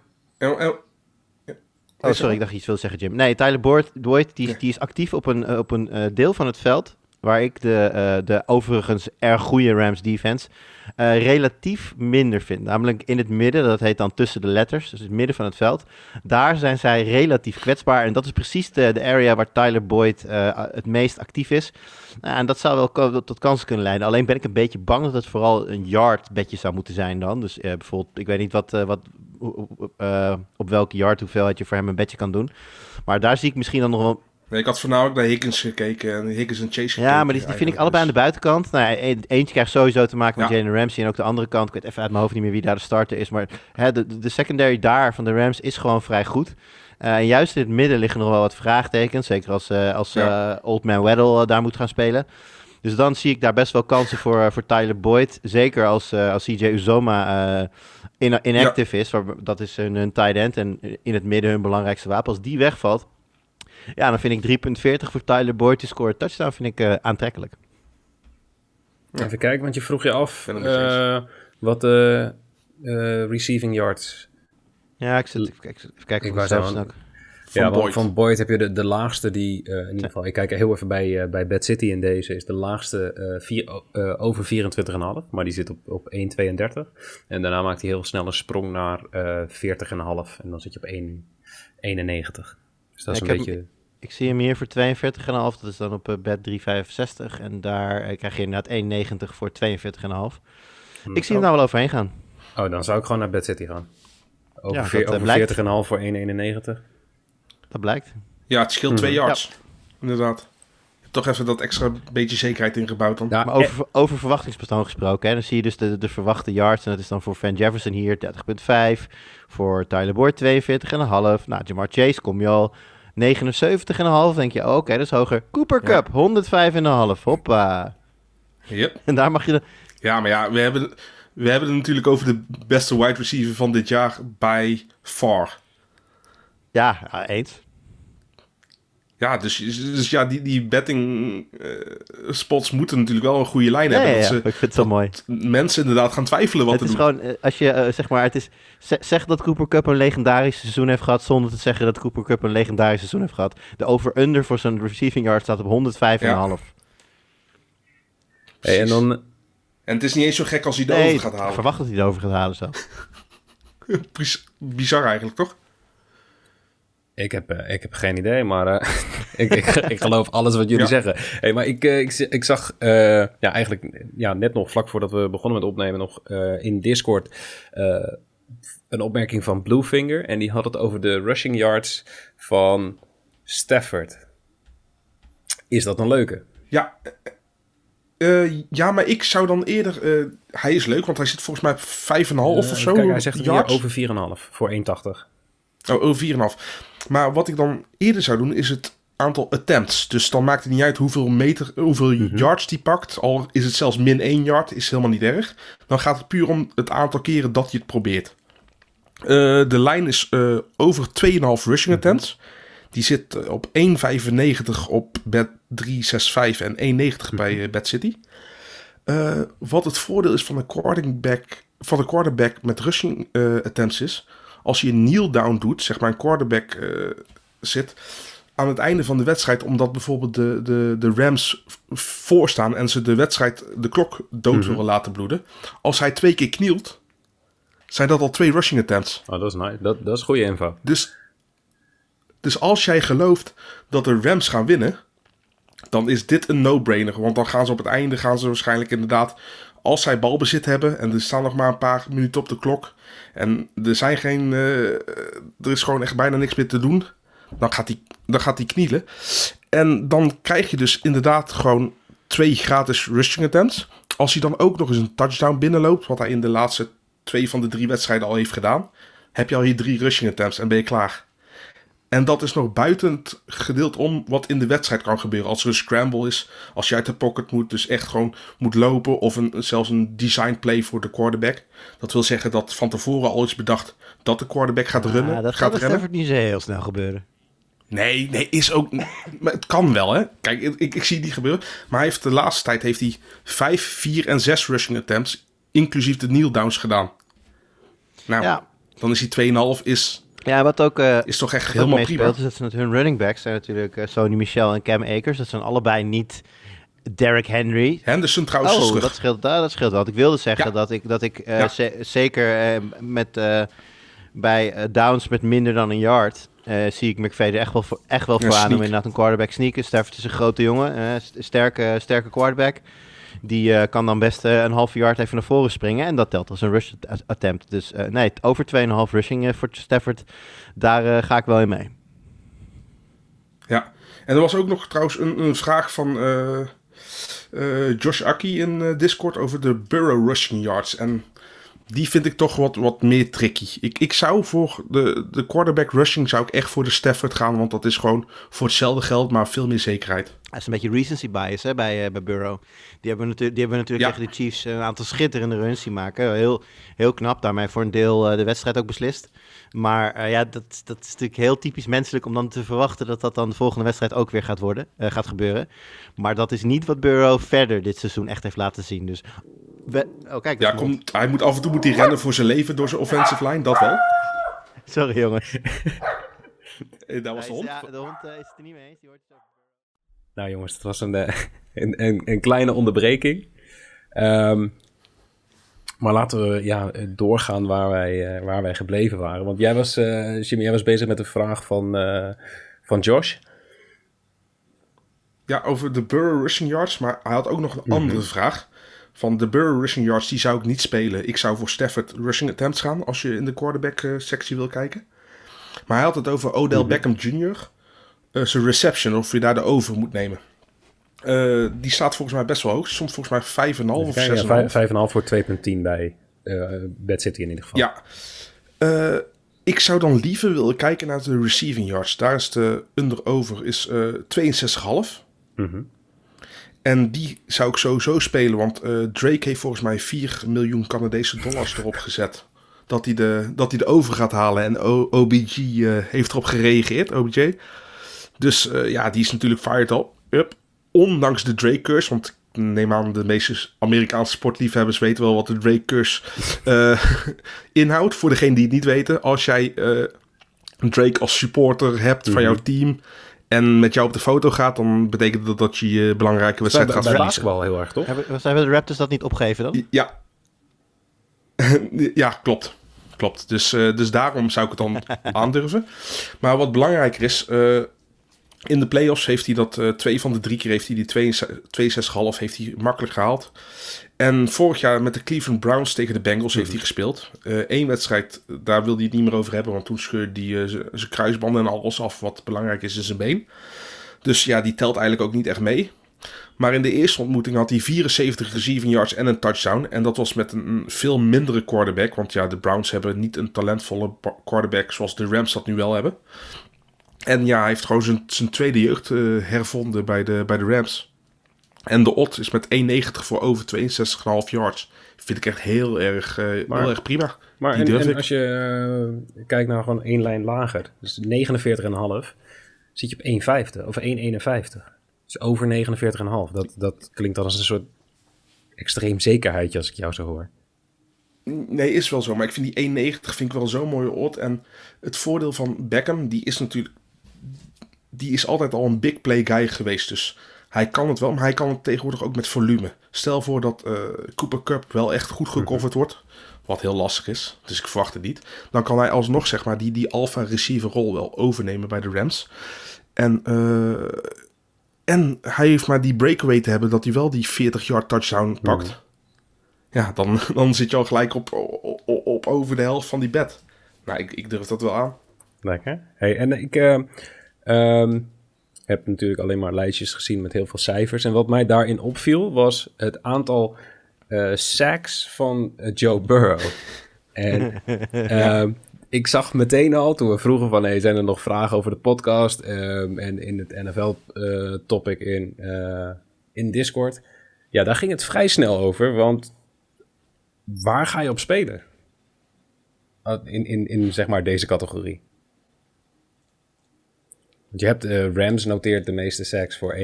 Oh, sorry, ik dacht je iets wilde zeggen, Jim. Nee, Tyler Boyd, Boyd die, die is actief op een, eh, op een eh, deel van het veld... waar ik de, eh, de overigens erg goede Rams defense relatief minder vind. Namelijk in het midden, dat heet dan tussen de letters, dus het midden van het veld. Daar zijn zij relatief kwetsbaar. En dat is precies de, de area waar Tyler Boyd het meest actief is. Nou, en dat zou wel tot kansen kunnen leiden. Alleen ben ik een beetje bang dat het vooral een yard bedje zou moeten zijn dan. Dus bijvoorbeeld, ik weet niet wat, wat, eh, op welke yard hoeveelheid je voor hem een bedje kan doen. Maar daar zie ik misschien dan nog wel Nee, ik had voornamelijk naar Higgins gekeken en Higgins en Chase gekeken. Ja, maar die, die vind ik allebei aan de buitenkant. Nou, e- eentje krijgt sowieso te maken met Ja. Jalen Ramsey. En ook de andere kant, ik weet even uit mijn hoofd niet meer wie daar de starter is. Maar hè, de, de secondary daar van de Rams is gewoon vrij goed. Eh, en juist in het midden liggen nog wel wat vraagtekens. Zeker als, eh, als Ja. Old Man Weddle daar moet gaan spelen. Dus dan zie ik daar best wel kansen voor, voor Tyler Boyd. Zeker als, als CJ Uzoma in, inactive is. Waar, dat is hun, hun tight end en in het midden hun belangrijkste wapen. Als die wegvalt, ja, dan vind ik 3,40 voor Tyler Boyd te scoren touchdown vind ik eh, aantrekkelijk. Ja. Even kijken, want je vroeg je af eh, wat de eh, receiving yards... Ja, ik zit even kijken, even kijken Ik voor wou. Van ja, Boyd. van Boyd heb je de, de laagste die, eh, in ieder geval, ik kijk heel even bij, eh, bij Bad City in deze, is de laagste eh, vier, eh, over 24,5, maar die zit op, op 1,32. En daarna maakt hij heel snel een sprong naar eh 40,5 en dan zit je op 1, 91. Dus dat is Ja, een beetje... Ik zie hem hier voor 42,5. Dat is dan op bed 365. En daar krijg je inderdaad 1,90 voor 42,5. hm, Ik zie hem daar wel overheen gaan. Oh, dan zou ik gewoon naar Bad City gaan. Over, Ja, dat, over blijkt. 40,5 voor 1,91. Dat blijkt. Ja, het scheelt twee Mhm. yards. Inderdaad. Toch even dat extra beetje zekerheid ingebouwd dan. Ja, Maar over, over verwachtingspatroon gesproken, hè, dan zie je dus de, de verwachte yards. En dat is dan voor Van Jefferson hier 30,5. Voor Tyler Boyd 42,5. Nou, Jamar Chase kom je al 79,5. Denk je, oh, oké, dat is hoger. Cooper Ja. Cup 105,5. Hoppa. Yep. [laughs] En daar mag je de... Ja, maar ja, we hebben, we hebben het natuurlijk over de beste wide receiver van dit jaar bij far. Ja, ja, eens. Ja, dus, dus ja, die, die betting eh, spots moeten natuurlijk wel een goede lijn Ja, hebben. ja, dat ja, ze ik vind het zo mooi. mensen inderdaad gaan twijfelen wat het te is doen. gewoon, eh, als je eh, zeg maar, het is, ze- zeg dat Cooper Cup een legendarisch seizoen heeft gehad, zonder te zeggen dat Cooper Cup een legendarisch seizoen heeft gehad. De over-under voor zijn receiving yard staat op 105,5. Hey, en dan, En het is niet eens zo gek als hij Nee, over gaat ik halen. verwacht dat hij erover gaat halen zo. [laughs] Bizar eigenlijk, toch? Ik heb, eh, ik heb geen idee, maar eh, [laughs] ik, ik, ik geloof alles wat jullie Ja. zeggen. Hey, maar ik, eh, ik, ik zag ja, eigenlijk ja, net nog vlak voordat we begonnen met opnemen nog in Discord een opmerking van Bluefinger. En die had het over de rushing yards van Stafford. Is dat een leuke? Ja, ja, maar ik zou dan eerder... hij is leuk, want hij zit volgens mij op 5,5 of zo. Kijk, hij zegt het hier over 4,5 voor 1,80. Oh, over 4,5. Maar wat ik dan eerder zou doen, is het aantal attempts. Dus dan maakt het niet uit hoeveel, meter, hoeveel Mhm. yards die pakt. Al is het zelfs min 1 yard, is helemaal niet erg. Dan gaat het puur om het aantal keren dat je het probeert. Eh, de lijn is eh, over 2,5 rushing Mhm. attempts. Die zit eh, op 1,95 op bed 365 en 1,90 Mhm. bij eh, Bad City. Wat het voordeel is van een quarterback, van een quarterback met rushing attempts is... als je een kneel down doet, zeg maar een quarterback eh, zit... aan het einde van de wedstrijd... omdat bijvoorbeeld de, de, de Rams voorstaan... en ze de wedstrijd, de klok dood Mhm. willen laten bloeden... als hij twee keer knielt... zijn dat al twee rushing attempts. Oh, dat is nice. Dat, dat is goede info. Dus, dus als jij gelooft dat de Rams gaan winnen, dan is dit een no-brainer. Want dan gaan ze op het einde gaan ze waarschijnlijk inderdaad, als zij balbezit hebben en er staan nog maar een paar minuten op de klok en er zijn geen, eh, er is gewoon echt bijna niks meer te doen, dan gaat hij, dan gaat hij knielen. En dan krijg je dus inderdaad gewoon twee gratis rushing attempts. Als hij dan ook nog eens een touchdown binnenloopt, wat hij in de laatste twee van de drie wedstrijden al heeft gedaan, heb je al hier drie rushing attempts en ben je klaar. En dat is nog buiten het gedeelte om wat in de wedstrijd kan gebeuren. Als er een scramble is, als je uit de pocket moet, dus echt gewoon moet lopen. Of een, zelfs een design play voor de quarterback. Dat wil zeggen dat van tevoren al is bedacht dat de quarterback gaat runnen. Ja, dat gaat bij. Stafford niet zo heel snel gebeuren. Nee, nee, is ook. Maar het kan wel, hè? Kijk, ik, ik zie het niet gebeuren. Maar hij heeft de laatste tijd heeft hij 5, 4 en 6 rushing attempts, inclusief de kneel downs gedaan. Nou, Ja. dan is hij 2,5 is, Ja, wat ook, eh is toch echt helemaal prima. is dat ze met hun running backs zijn natuurlijk eh, Sony Michel en Cam Akers. Dat zijn allebei niet Derrick Henry. Henderson trouwens is Oh, terug. dat scheelt, ah, dat scheelt wel. Want ik wilde zeggen Ja. dat ik, dat ik eh, Ja. zeker met, bij downs met minder dan een yard... zie ik McVeigh er echt wel voor, echt wel Ja, voor aan om sneak. inderdaad een quarterback sneaken. Stafford is een grote jongen, st- sterke, sterke quarterback. Die eh, kan dan best eh, een half yard even naar voren springen. En dat telt als een rush at- attempt. Dus eh, nee, over 2,5 rushing voor Stafford. Daar ga ik wel in mee. Ja, En er was ook nog trouwens een, een vraag van Josh Aki in Discord over de Burrow rushing yards. En die vind ik toch wat, wat meer tricky. Ik, ik zou voor de, de quarterback rushing zou ik echt voor de Stafford gaan. Want dat is gewoon voor hetzelfde geld, maar veel meer zekerheid. Dat is een beetje recency bias hè, bij, uh, bij Burrow. Die hebben, natuurlijk, die hebben natuurlijk ja. tegen de Chiefs een aantal schitterende runs zien maken. Heel, heel knap, daarmee voor een deel uh, de wedstrijd ook beslist. Maar uh, ja, dat, dat is natuurlijk heel typisch menselijk om dan te verwachten dat dat dan de volgende wedstrijd ook weer gaat, worden, gaat gebeuren. Maar dat is niet wat Burrow verder dit seizoen echt heeft laten zien. Dus we, oh, kijk, ja, komt, hij moet af en toe moet hij rennen voor zijn leven door zijn offensive line, dat wel. Sorry jongens. dat was de hond. Ja, de hond is het er niet mee eens. Die hoort het nou jongens, het was een, [laughs] een, een, een kleine onderbreking. Um, maar laten we ja, doorgaan waar wij, uh, waar wij gebleven waren. Want jij was, uh, Jimmy, jij was bezig met de vraag van, uh, van Josh. Ja, over de Burrow rushing yards. Maar hij had ook nog een mm -hmm. andere vraag. Van de Burrow rushing yards, die zou ik niet spelen. Ik zou voor Stafford rushing attempts gaan als je in de quarterback sectie wil kijken. Maar hij had het over Odell mm -hmm. Beckham Jr. zijn reception, of je daar de over moet nemen. Uh, die staat volgens mij best wel hoog. Soms volgens mij 5,5 of 6,5. Ja, 5,5 voor 2,10 bij uh, Bad City in ieder geval. Ja. Uh, ik zou dan liever willen kijken naar de receiving yards. Daar is de under-over is 62,5. Mm -hmm. En die zou ik sowieso spelen, want Drake heeft volgens mij 4 miljoen Canadese dollars erop gezet. Dat hij de, dat hij de over gaat halen. En o OBG heeft erop gereageerd, OBJ. Dus ja, die is natuurlijk fired up. up ondanks de Drake-curse, want ik neem aan de meeste Amerikaanse sportliefhebbers weten wel wat de Drake-curse uh, [laughs] inhoudt. Voor degene die het niet weten, als jij uh, Drake als supporter hebt van jouw team en met jou op de foto gaat, dan betekent dat dat je je belangrijke wedstrijd gaat verliezen. wel heel erg, toch? Hebben, zijn we de Raptors dat niet opgeven dan? Ja. [laughs] ja, klopt. Klopt. Dus, uh, dus daarom zou ik het dan [laughs] aandurven. Maar wat belangrijker is, uh, in de playoffs heeft hij dat uh, twee van de drie keer heeft hij die 62,5 heeft hij makkelijk gehaald. En vorig jaar met de Cleveland Browns tegen de Bengals heeft hij gespeeld. Eén uh, wedstrijd, daar wil hij het niet meer over hebben, want toen scheurde hij uh, zijn kruisbanden en alles af, wat belangrijk is in zijn been. Dus ja, die telt eigenlijk ook niet echt mee. Maar in de eerste ontmoeting had hij 74 receiving yards en een touchdown. En dat was met een veel mindere quarterback. Want ja, de Browns hebben niet een talentvolle quarterback zoals de Rams dat nu wel hebben. En ja, hij heeft gewoon zijn, zijn tweede jeugd uh, hervonden bij de, bij de Rams. En de odd is met 1,90 voor over 62,5 yards. Vind ik echt heel erg, uh, maar, heel erg prima. Maar en, en als je uh, kijkt naar gewoon één lijn lager, dus 49,5, zit je op 1,50 of 1,51. Dus over 49,5. Dat, dat klinkt dan als een soort extreem zekerheidje als ik jou zo hoor. Nee, is wel zo. Maar ik vind die 1,90 vind ik wel zo'n mooie odd. En het voordeel van Beckham, die is natuurlijk die is altijd al een big play guy geweest. Dus hij kan het wel, maar hij kan het tegenwoordig ook met volume. Stel voor dat uh, Cooper Cup wel echt goed gecoverd wordt. Wat heel lastig is, dus ik verwacht het niet. Dan kan hij alsnog zeg maar, die, die alpha receiver rol wel overnemen bij de Rams. En, uh, en hij heeft maar die breakaway te hebben dat hij wel die 40 yard touchdown pakt. Mm. Ja, dan, [laughs] dan zit je al gelijk op, op, op, over de helft van die bed. Nou, ik, ik durf dat wel aan. Lekker. Hey, en ik... Uh Um, heb natuurlijk alleen maar lijstjes gezien met heel veel cijfers. En wat mij daarin opviel was het aantal uh, sacks van uh, Joe Burrow. [laughs] en uh, ik zag meteen al, toen we vroegen van... Hey, zijn er nog vragen over de podcast? Um, en in het NFL-topic eh, in, in Discord. Ja, daar ging het vrij snel over, want waar ga je op spelen? In, in, in zeg maar deze categorie. Want je hebt uh, Rams noteert de meeste sacks voor 1,33.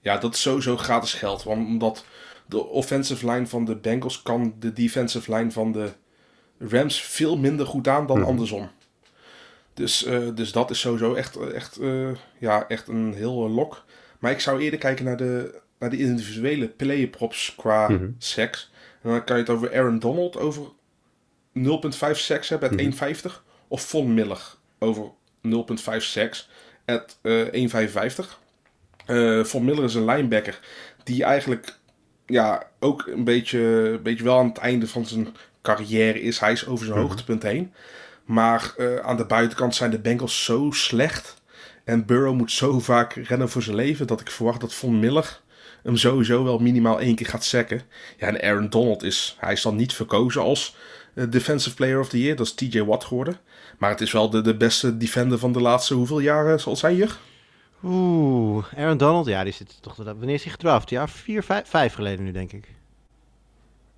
Ja, dat is sowieso gratis geld. Omdat de offensive line van de Bengals kan de defensive line van de Rams veel minder goed aan dan hmm. andersom. Dus, uh, dus dat is sowieso echt, echt, uh, ja, echt een heel lok. Maar ik zou eerder kijken naar de, naar de individuele player props qua mm -hmm. En dan kan je het over Aaron Donald over 0,5 sacks hebben met mm -hmm. 1,50. Of Von Miller over 0,56 at uh, 1,55. Uh, Von Miller is een linebacker die eigenlijk ja, ook een beetje, een beetje wel aan het einde van zijn carrière is. Hij is over zijn mm -hmm. hoogtepunt heen. Maar uh, aan de buitenkant zijn de Bengals zo slecht. En Burrow moet zo vaak rennen voor zijn leven dat ik verwacht dat Von Miller hem sowieso wel minimaal één keer gaat sacken. Ja, en Aaron Donald is, hij is dan niet verkozen als uh, Defensive Player of the Year. Dat is TJ Watt geworden. Maar het is wel de, de beste defender van de laatste hoeveel jaren zal zijn hier? Oeh, Aaron Donald, ja, die zit toch. Wanneer is hij gedraft? Ja, vier, vijf, vijf geleden nu, denk ik.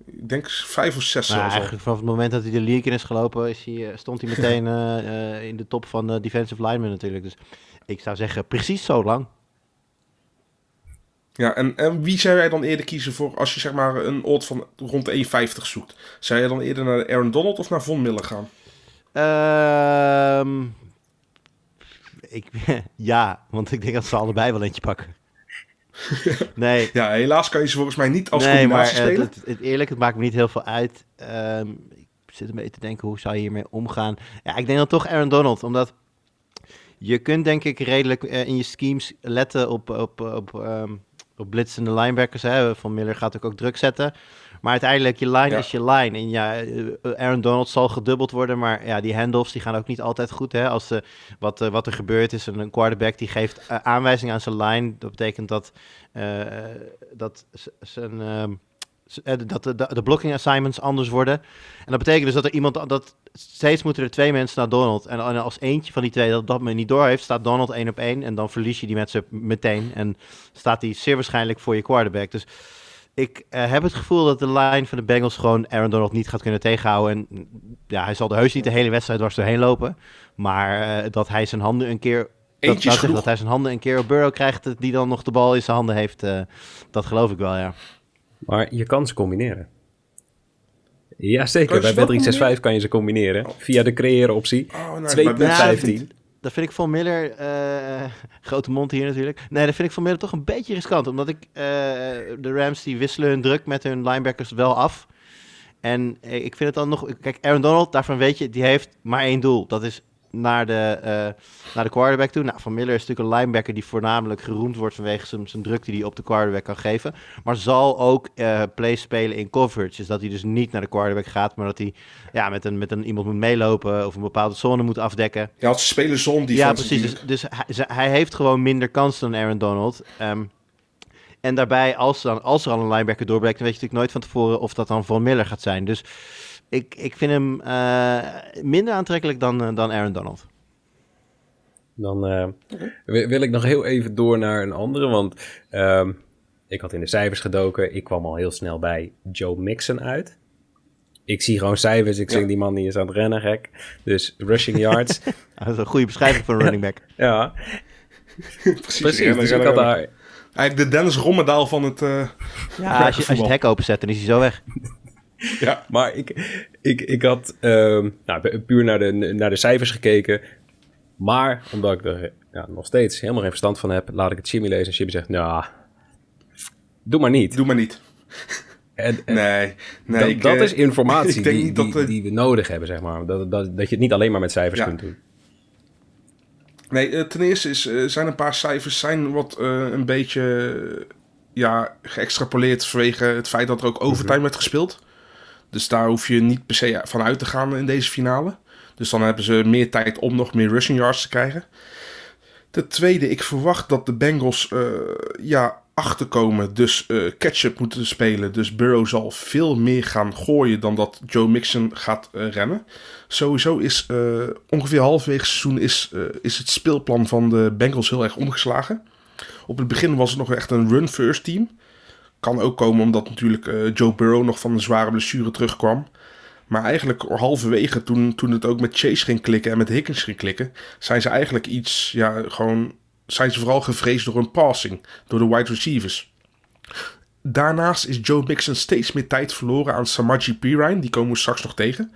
Ik denk vijf of zes nou, Eigenlijk vanaf het moment dat hij de league in is gelopen, is hij, stond hij [laughs] meteen uh, uh, in de top van de defensive lineman natuurlijk. Dus ik zou zeggen, precies zo lang. Ja, en, en wie zou jij dan eerder kiezen voor als je zeg maar een odd van rond 1,50 zoekt? Zou jij dan eerder naar Aaron Donald of naar Von Miller gaan? Um, ik, [laughs] ja, want ik denk dat ze allebei wel eentje pakken. [laughs] nee. Ja, helaas kan je ze volgens mij niet als nee, combinatie maar, spelen. Het, het, eerlijk, het maakt me niet heel veel uit. Um, ik zit een beetje te denken, hoe zou je hiermee omgaan? Ja, ik denk dan toch Aaron Donald, omdat je kunt denk ik redelijk uh, in je schemes letten op, op, op, um, op blitzende linebackers. Hè. Van Miller gaat ook, ook druk zetten. Maar uiteindelijk, je line is je line. En ja, eh, Aaron Donald zal gedubbeld worden, maar ja, die handoffs die gaan ook niet altijd goed. Hè? Als, uh, wat, uh, wat er gebeurt is, een quarterback die geeft uh, aanwijzingen aan zijn line. Dat betekent dat, dat zijn... Ehm, dat de, de, de, blocking assignments anders worden. En dat betekent dus dat er iemand dat steeds moeten er twee mensen naar Donald. En, als eentje van die twee dat, dat me niet door heeft, staat Donald één op één. En dan verlies je die mensen meteen. En staat die zeer waarschijnlijk voor je quarterback. Dus ik uh, heb het gevoel dat de line van de Bengals gewoon Aaron Donald niet gaat kunnen tegenhouden. En ja, hij zal de heus niet de hele wedstrijd dwars doorheen lopen. Maar uh, dat hij zijn handen een keer. Dat, dat, dat, hij zijn handen een keer op Burrow krijgt, die dan nog de bal in zijn handen heeft. Uh, dat geloof ik wel, ja. Maar je kan ze combineren. Jazeker, bij Bet365 kan je ze combineren. Via de creëren optie. Oh, nou, 2.15 dat vind ik van Miller, uh, [laughs] grote mond hier natuurlijk. Nee, dat vind ik van Miller toch een beetje riskant. Omdat ik, uh, de Rams die wisselen hun druk met hun linebackers wel af. En ik vind het dan nog, kijk, Aaron Donald, daarvan weet je, die heeft maar één doel. Dat is naar de, uh, naar de quarterback toe. Nou, Van Miller is natuurlijk een linebacker die voornamelijk geroemd wordt vanwege zijn, zijn druk die hij op de quarterback kan geven. Maar zal ook uh, plays spelen in coverage. Dus dat hij dus niet naar de quarterback gaat, maar dat hij ja, met, een, met een, iemand moet meelopen of een bepaalde zone moet afdekken. Ja, als ze spelen zone die Ja, precies. Dus, dus hij, hij, heeft gewoon minder kans dan Aaron Donald. Um, en daarbij, als, dan, als er al een linebacker doorbreekt, dan weet je natuurlijk nooit van tevoren of dat dan Van Miller gaat zijn. Dus ik, ik vind hem uh, minder aantrekkelijk dan, uh, dan Aaron Donald. Dan uh, wil ik nog heel even door naar een andere, want ehm, ik had in de cijfers gedoken. Ik kwam al heel snel bij Joe Mixon uit. Ik zie gewoon cijfers. Ik zeg die man die is aan het rennen, gek. Dus rushing [laughs] yards. dat is een goede beschrijving voor een running back. [laughs] ja. Precies. Precies. Dus ik had daar... Eigenlijk de Dennis Rommedaal van het... ja, als je, als je het hek openzet, dan is hij zo weg. [laughs] ja, maar ik, ik, ik had uh, nou, puur naar de, naar de cijfers gekeken. Maar omdat ik er ja, nog steeds helemaal geen verstand van heb, laat ik het Jimmy lezen. En Jimmy zegt, nou, doe maar niet. Doe maar niet. En, nee, nee dat, dat is eh, informatie [laughs] die, die, die, we nodig hebben, zeg maar. Dat, dat, dat je het niet alleen maar met cijfers kunt doen. Nee, eh, ten eerste is, uh, zijn een paar cijfers zijn wat een beetje ja, geëxtrapoleerd vanwege het feit dat er ook overtime mm werd gespeeld. Dus daar hoef je niet per se van uit te gaan in deze finale. Dus dan hebben ze meer tijd om nog meer rushing yards te krijgen. Ten tweede, ik verwacht dat de Bengals uh, ja, achterkomen. Dus catch-up moeten spelen. Dus Burrow zal veel meer gaan gooien dan dat Joe Mixon gaat uh, rennen. Sowieso is ongeveer halverwege seizoen is, is het speelplan van de Bengals heel erg omgeslagen. Op het begin was het nog echt een run-first team. Kan ook komen omdat natuurlijk uh, Joe Burrow nog van een zware blessure terugkwam. Maar eigenlijk halverwege, toen, toen het ook met Chase ging klikken en met Higgins ging klikken, zijn ze eigenlijk iets, ja, gewoon, zijn ze vooral gevreesd door een passing, door de wide receivers. Daarnaast is Joe Mixon steeds meer tijd verloren aan Samaji Pirine. Die komen we straks nog tegen.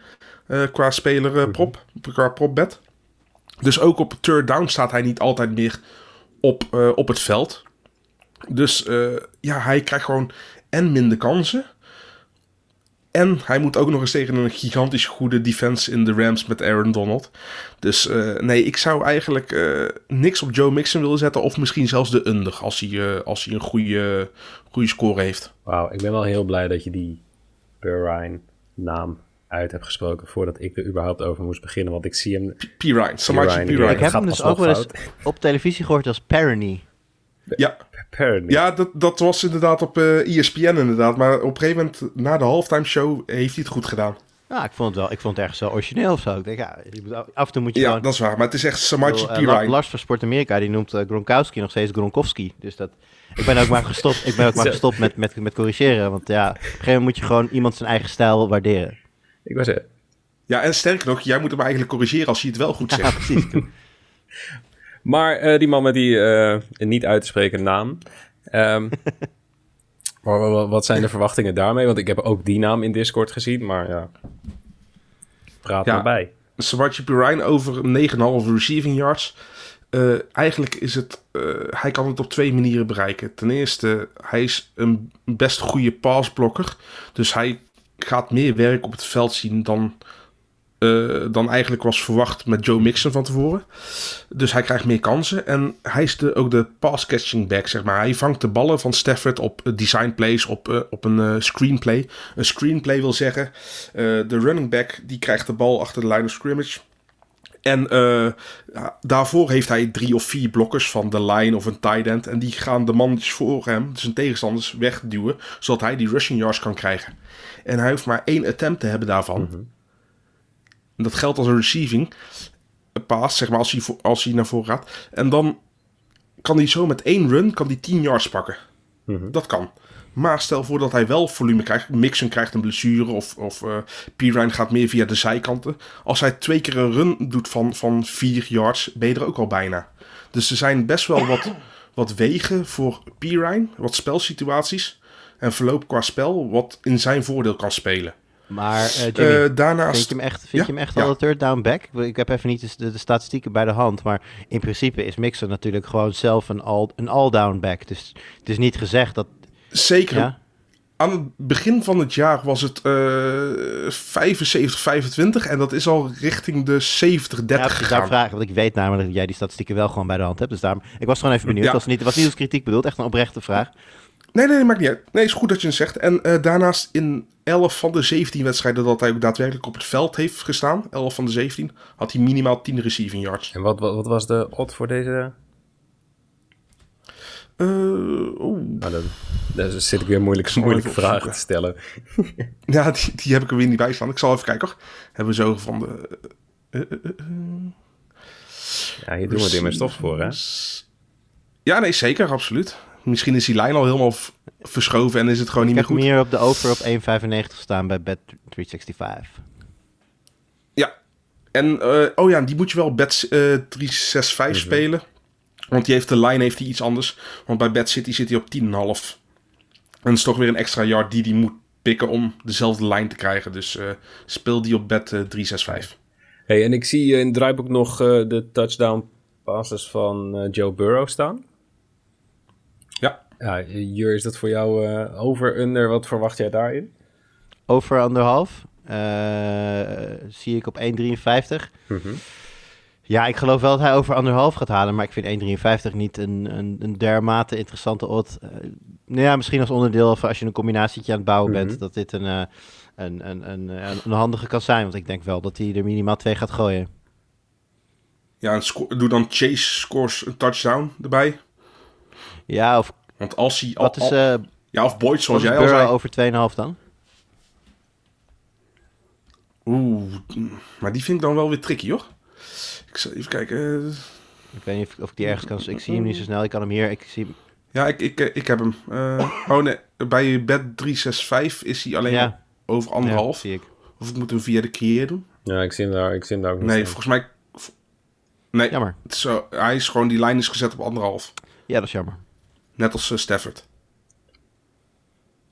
Uh, qua speler uh, prop, qua propbed. Dus ook op third down staat hij niet altijd meer op, uh, op het veld. Dus uh, ja, hij krijgt gewoon en minder kansen. En hij moet ook nog eens tegen een gigantisch goede defense in de Rams met Aaron Donald. Dus uh, nee, ik zou eigenlijk uh, niks op Joe Mixon willen zetten. Of misschien zelfs de under als hij, als hij een goede, goede score heeft. Wauw, ik ben wel heel blij dat je die Perrine naam uit heb gesproken voordat ik er überhaupt over moest beginnen. Want ik zie hem... P. Ryan, Samaji Ryan, P. ja. Ryan. Ik heb hem dus ook wel eens op televisie gehoord als Perony. Ja, Apparently. ja dat, dat was inderdaad op eh ESPN inderdaad. Maar op een gegeven moment, na de halftime show, heeft hij het goed gedaan. Ja, ik vond het wel, ik vond het ergens wel origineel of zo. Ik denk, ja, je moet, af en toe moet je Ja, gewoon... dat is waar. Maar het is echt Ik Samaji bedoel, P. eh, La- Ryan. Lars van Sport Amerika, die noemt eh, Gronkowski nog steeds Gronkowski. Dus dat, ik ben ook maar gestopt, ik ben ook maar [laughs] Zo. gestopt met, met, met corrigeren. Want ja, op een gegeven moment moet je gewoon iemand zijn eigen stijl waarderen. Ik was er. Ja, en sterker nog, jij moet hem eigenlijk corrigeren als hij het wel goed Ja, zegt. precies. [laughs] Maar eh, die man met die eh, niet uit te spreken naam. ehm, [laughs] maar wat zijn de verwachtingen daarmee? Want ik heb ook die naam in Discord gezien, maar ja. Praat Ja. maar bij. Ryan over 9,5 receiving yards. Eh, eigenlijk is het, hij kan het op twee manieren bereiken. Ten eerste, hij is een best goede passblokker. Dus hij gaat meer werk op het veld zien dan, eh, dan eigenlijk was verwacht met Joe Mixon van tevoren. Dus hij krijgt meer kansen. En hij is de, ook de pass-catching back, zeg maar. Hij vangt de ballen van Stafford op eh, design plays, op, eh, op een screenplay. Een screenplay wil zeggen, de running back die krijgt de bal achter de line of scrimmage. En daarvoor heeft hij drie of vier blokkers van de line of een tight end. En die gaan de mannetjes voor hem, zijn tegenstanders, wegduwen. Zodat hij die rushing yards kan krijgen. En hij hoeft maar één attempt te hebben daarvan. En dat geldt als een receiving pass, zeg maar, als hij, als hij naar voren gaat. En dan kan hij zo met één run kan hij 10 yards pakken. Dat kan. Maar stel voor dat hij wel volume krijgt. Mixon krijgt een blessure of, of eh Pirine gaat meer via de zijkanten. Als hij twee keer een run doet van, van 4 yards, ben je er ook al bijna. Dus er zijn best wel wat, [clears throat] wat wegen voor Pirine, wat spelsituaties. En verloop qua spel, wat in zijn voordeel kan spelen. Maar eh, Jimmy, Eh, daarnaast... vind je hem echt, vind Ja, je hem echt ja. al de third down back? Ik- heb even niet de, de statistieken bij de hand, maar in principe is Mixon natuurlijk gewoon zelf een all, een all-down back. Dus het is niet gezegd dat... Zeker. Ja, Aan het begin van het jaar was het eh 75-25 en dat is al richting de 70-30 ja gegaan. vraag ik, want ik weet namelijk dat jij die statistieken wel gewoon bij de hand hebt. Dus daarom, ik was gewoon even benieuwd. Het was niet, was niet als kritiek bedoeld, echt een oprechte vraag. Nee, nee, nee, maakt niet uit. Nee, is goed dat je het zegt. En eh, daarnaast in 11 van de 17 wedstrijden dat hij ook daadwerkelijk op het veld heeft gestaan, 11 van de 17, had hij minimaal 10 receiving yards. En wat, wat, wat was de odd voor deze? Eh, oeh. Nou, dan, dan zit ik weer moeilijk, moeilijke vragen te stellen. [laughs] [laughs] Ja, die, die heb ik er weer niet bij staan. Ik zal even kijken hoor. Hebben we zo van de... eh, Ja, hier doen we het in mijn stof voor, hè? Ja, nee, zeker, absoluut. Misschien is die lijn al helemaal verschoven en is het gewoon Ik niet heb meer hem goed. hier op de over op 1,95 staan bij Bet365. Ja. En, eh, oh ja, die moet je wel Bet eh 365 spelen. Want die heeft de line heeft hij iets anders. Want bij Bet City zit hij op 10,5. En dat is toch weer een extra yard die hij moet pikken om dezelfde lijn te krijgen. Dus eh, speel die op Bet eh, 365. Hey, en ik zie in het draaiboek nog eh, de touchdown passes van eh, Joe Burrow staan. Ja. Jur, is dat voor jou eh, over, under? Wat verwacht jij daarin? Over anderhalf eh, zie ik op 1,53. Ja, ik geloof wel dat hij over anderhalf gaat halen, maar ik vind 1,53 niet een, een, een dermate interessante odd. Eh, nou ja, misschien als onderdeel van als je een combinatietje aan het bouwen bent, Mhm. dat dit een, eh, een, een, een, een, een handige kan zijn. Want ik denk wel dat hij er minimaal twee gaat gooien. Ja, en doe dan Chase scores een touchdown erbij. Ja, of Want als hij... Al, wat is, al- eh ja, of Boyd, zoals is jij al zei. over 2,5 dan? Oeh, maar die vind ik dan wel weer tricky, hoor. Ik zal even kijken. eh, Ik weet niet of, of ik die ergens kan... Ik zie hem niet zo snel, ik kan hem hier... Ik zie, hem- Ja, ik, ik, eh, ik heb hem. Eh, oh nee, bij Bet 365 is hij alleen ja, over ja, anderhalf. zie ik. Of ik moet hem via de creëer doen? Ja, ik zie hem daar, ik zie hem daar ook niet Nee, staan. volgens mij... Nee, Jammer. het is hij is gewoon, die lijn is gezet op anderhalf. Ja, dat is jammer. Net als eh, Stafford.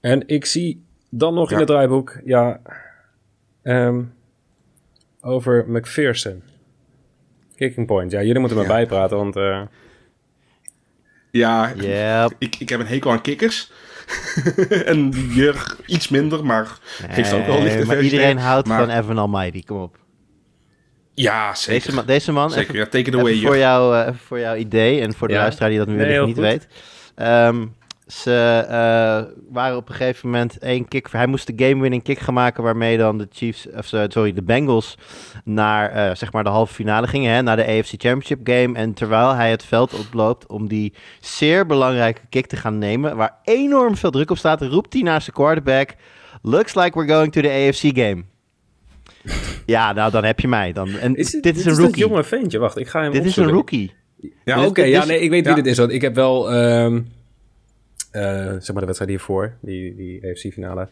En ik zie dan nog in het draaiboek, ja, ehm, over McPherson. Kicking point. Ja, jullie moeten me Ja. bijpraten, want eh, Ja, Yep. ik, ik heb een hekel aan kikkers. [laughs] en Jurg iets minder, maar geeft ook wel maar iedereen houdt Maar- van Evan Almighty, kom op. Ja, zeker. Deze man, deze man zeker, even, ja, take it away, even voor, jou, eh, even voor jouw idee en voor de Ja. luisteraar die dat nu Nee, niet goed. weet. Ehm, Ze eh, waren op een gegeven moment één kick. Hij moest de game-winning kick gaan maken. Waarmee dan de Chiefs, of eh, sorry, de Bengals naar eh, zeg maar de halve finale gingen. Hè, naar de AFC Championship game. En terwijl hij het veld oploopt om die zeer belangrijke kick te gaan nemen. Waar enorm veel druk op staat, roept hij naar zijn quarterback. Looks like we're going to the AFC game. Ja, nou dan heb je mij. Dan. En Is dit, dit, is dit een rookie. jonge ventje. Wacht, ik ga hem Dit is een rookie. Ja, Dit- oké. ja, nee, ik weet ja. wie dit is. Want ik heb wel, ehm, eh, zeg maar de wedstrijd hiervoor, die, die AFC-finale,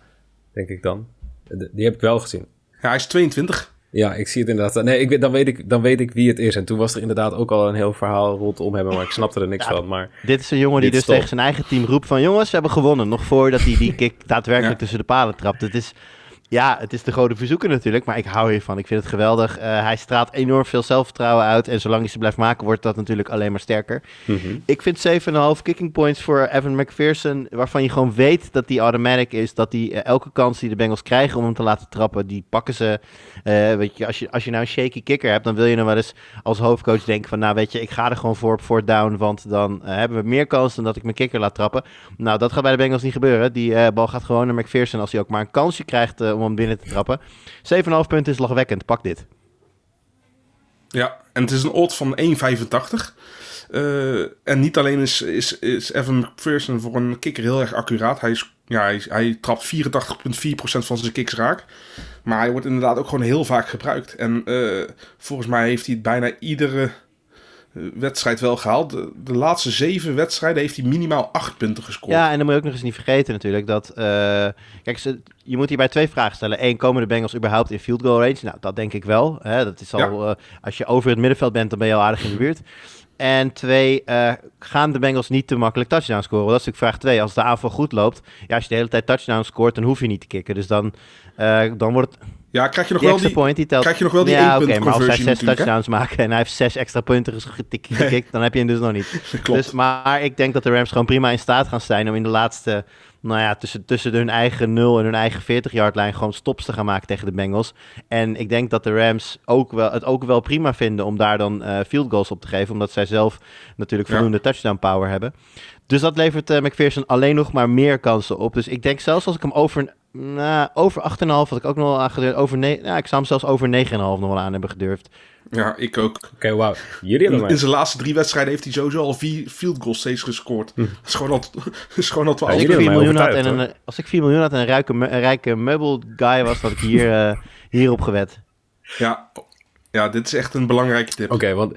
denk ik dan. De- die heb ik wel gezien. Ja, hij is 22. Ja, ik zie het inderdaad. Nee, ik, dan, weet ik, dan weet ik wie het is. En toen was er inderdaad ook al een heel verhaal rondom hem, maar ik snapte er niks Ja, van. Maar Dit is een jongen die dus tegen zijn eigen team roept van... jongens, we hebben gewonnen. Nog voordat hij die kick [laughs] daadwerkelijk Ja. tussen de palen trapt. Het is, ja, het is de grote verzoeker natuurlijk, maar ik hou hiervan. Ik vind het geweldig. Eh, hij straalt enorm veel zelfvertrouwen uit. En zolang hij ze blijft maken, wordt dat natuurlijk alleen maar sterker. mhm. Ik vind 7,5 kicking points voor Evan McPherson... waarvan je gewoon weet dat die automatic is. Dat die eh, elke kans die de Bengals krijgen om hem te laten trappen... die pakken ze. Eh, weet je, als, je, als je nou een shaky kicker hebt... dan wil je nog wel eens als hoofdcoach denken van... nou weet je, ik ga er gewoon voor op fourth down... want dan hebben we meer kans dan dat ik mijn kicker laat trappen. Nou, dat gaat bij de Bengals niet gebeuren. Die bal gaat gewoon naar McPherson... als hij ook maar een kansje krijgt om binnen te trappen. 7,5 punten is lachwekkend. Pak dit. Ja, en het is een odd van 1,85. Eh, en niet alleen is, is, is Evan McPherson voor een kikker heel erg accuraat. Hij, is, ja, hij, hij trapt 84,4% van zijn kicks raak. Maar hij wordt inderdaad ook gewoon heel vaak gebruikt. En eh, volgens mij heeft hij bijna iedere wedstrijd wel gehaald. De, de laatste zeven wedstrijden heeft hij minimaal 8 punten gescoord. Ja, en dan moet je ook nog eens niet vergeten natuurlijk dat... eh, kijk, ze, je moet hierbij twee vragen stellen. Eén, komen de Bengals überhaupt in field goal range? Nou, dat denk ik wel. Hè? Dat is al, eh, als je over het middenveld bent, dan ben je al aardig in de buurt. En twee, eh, gaan de Bengals niet te makkelijk touchdown scoren? Dat is natuurlijk vraag twee. Als de aanval goed loopt, ja, als je de hele tijd touchdown scoort, dan hoef je niet te kicken. Dus dan, dan wordt het Ja, krijg je nog die wel die... point, die telt. krijg je nog wel die ja, oké, maar als hij zes touchdowns maakt en hij heeft zes extra punten getik- [laughs] gekikt, dan heb je hem dus nog niet. [laughs] Klopt. Dus, maar ik denk dat de Rams gewoon prima in staat gaan zijn om in de laatste, nou ja, tussen, tussen hun eigen 0 en hun eigen 40-yard lijn gewoon stops te gaan maken tegen de Bengals. En ik denk dat de Rams ook wel, het ook wel prima vinden om daar dan eh, field goals op te geven, omdat zij zelf natuurlijk Ja. voldoende touchdown power hebben. Dus dat levert eh, McPherson alleen nog maar meer kansen op. Dus ik denk zelfs als ik hem over, nou, over 8,5 had ik ook nog wel aangedurfd. Over ne- nou, ik zou hem zelfs over 9,5 nog wel aan hebben gedurfd. Ja, ik ook. Oké, wauw. Jullie hebben In, zijn laatste drie wedstrijden heeft hij sowieso al vier field goals steeds gescoord. Dat is gewoon al, dat [laughs] is gewoon al 12 Als ik, jullie 4 hebben mij miljoen had en een, als ik 4 miljoen had en een rijke, me- een rijke meubel guy was, had ik hier, eh, hierop gewet. Ja, ja, dit is echt een belangrijke tip. Oké, want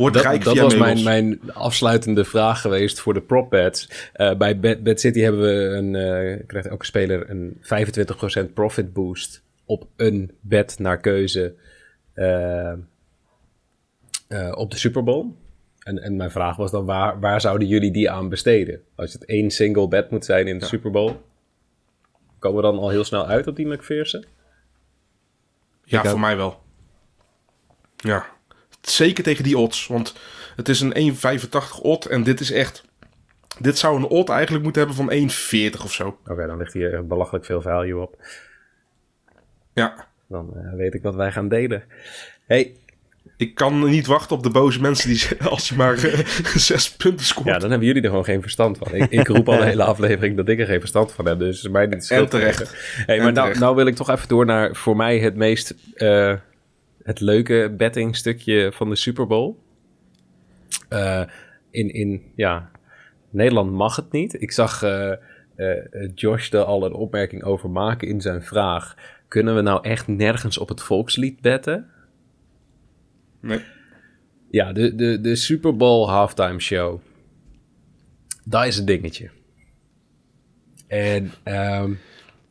Wordt dat, rijk dat via was mijn, mijn afsluitende vraag geweest voor de prop bets. Eh, bij Bet, Bet City hebben we een, eh, krijgt elke speler een 25% profit boost op een bet naar keuze eh, eh, op de Super Bowl. En, en mijn vraag was dan, waar, waar zouden jullie die aan besteden? Als het één single bet moet zijn in de Super Bowl, komen we dan al heel snel uit op die McPherson? Ja, voor mij wel. Ja, zeker tegen die odds. Want het is een 1,85 odd en dit is echt... Dit zou een odd eigenlijk moeten hebben van 1,40 of zo. Oké, dan ligt hier belachelijk veel value op. Ja, Dan eh, weet ik wat wij gaan delen. Hey, ik kan niet wachten op de boze mensen die als je maar eh, [laughs] zes punten scoort. Ja, dan hebben jullie er gewoon geen verstand van. Ik, ik roep al de hele aflevering dat ik er geen verstand van heb. Dus mij niet schuld. terecht. Hey, maar En nou, terecht. nou wil ik toch even door naar voor mij het meest eh, het leuke betting stukje van de Super Bowl. Eh, in, in ja, Nederland mag het niet. Ik zag eh, eh, Josh er al een opmerking over maken in zijn vraag. Kunnen we nou echt nergens op het volkslied betten? Nee. Ja, de, de, de Super Bowl halftime show. Dat is een dingetje. En ehm,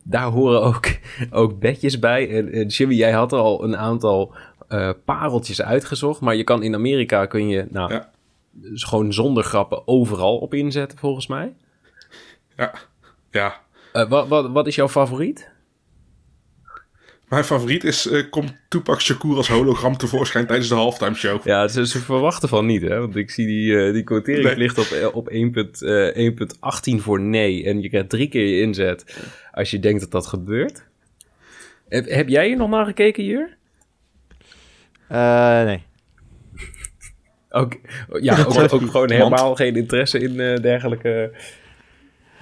daar horen ook, ook bedjes bij. En, en Jimmy, jij had al een aantal eh, pareltjes uitgezocht. Maar je kan in Amerika kun je nou, Ja. dus gewoon zonder grappen overal op inzetten, volgens mij. Ja, ja. Eh, wat, wat, wat is jouw favoriet? Mijn favoriet is, eh, komt Tupac Shakur als hologram tevoorschijn tijdens de halftime show. Ja, ze, ze verwachten van niet, hè? Want ik zie die, die quotering Nee. ligt op, op 1,18 eh, 1,18 voor nee. En je krijgt drie keer je inzet als je denkt dat dat gebeurt. Heb, heb jij hier nog naar gekeken hier? Eh, nee. Ook, ja, ook, ook gewoon helemaal geen interesse in eh, dergelijke...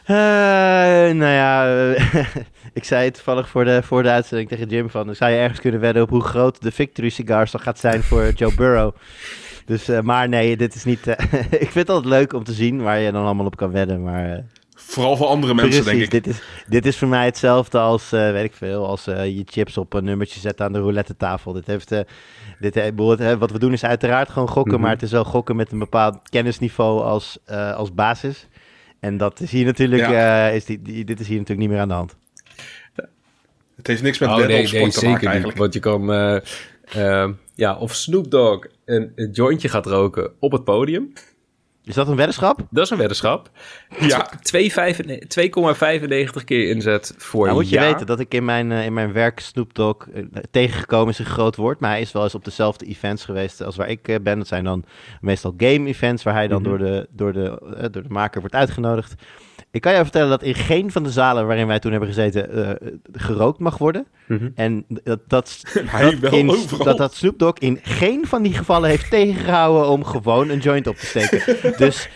Eh, nou ja, [laughs] ik zei het toevallig voor de, voor de uitzending tegen Jim van... zou je ergens kunnen wedden op hoe groot de Victory Cigar zal gaat zijn voor Joe Burrow. Dus, eh, maar nee, dit is niet... [laughs] ik vind het altijd leuk om te zien waar je dan allemaal op kan wedden, maar... Vooral voor andere mensen, precies, denk ik. dit is, dit is voor mij hetzelfde als, eh, weet ik veel, als eh, je chips op een nummertje zet aan de roulette tafel. Dit heeft, eh, dit, wat we doen is uiteraard gewoon gokken, Mhm. maar het is wel gokken met een bepaald kennisniveau als, eh, als basis. En dat is hier natuurlijk, eh, is die, die- dit is hier natuurlijk niet meer aan de hand. Het heeft niks met Oh, nee, op nee, sport te zeker maken niet. eigenlijk. Want je kan... ja, of Snoop Dogg een, een jointje gaat roken op het podium. Is dat een weddenschap? Dat is een weddenschap. Ja, 2,95 keer inzet voor Nou moet je weten dat ik in mijn, eh, in mijn werk Snoop Dogg eh, tegengekomen is een groot woord. Maar hij is wel eens op dezelfde events geweest als waar ik eh, ben. Dat zijn dan meestal game events waar hij dan Mhm. door, de, door, de, door de maker wordt uitgenodigd. Ik kan jou vertellen dat in geen van de zalen waarin wij toen hebben gezeten eh, gerookt mag worden. Mhm. En dat, dat, [laughs] dat, wel in, overal. dat dat Snoop Dogg in geen van die gevallen heeft tegengehouden om gewoon een joint op te steken. [laughs] dus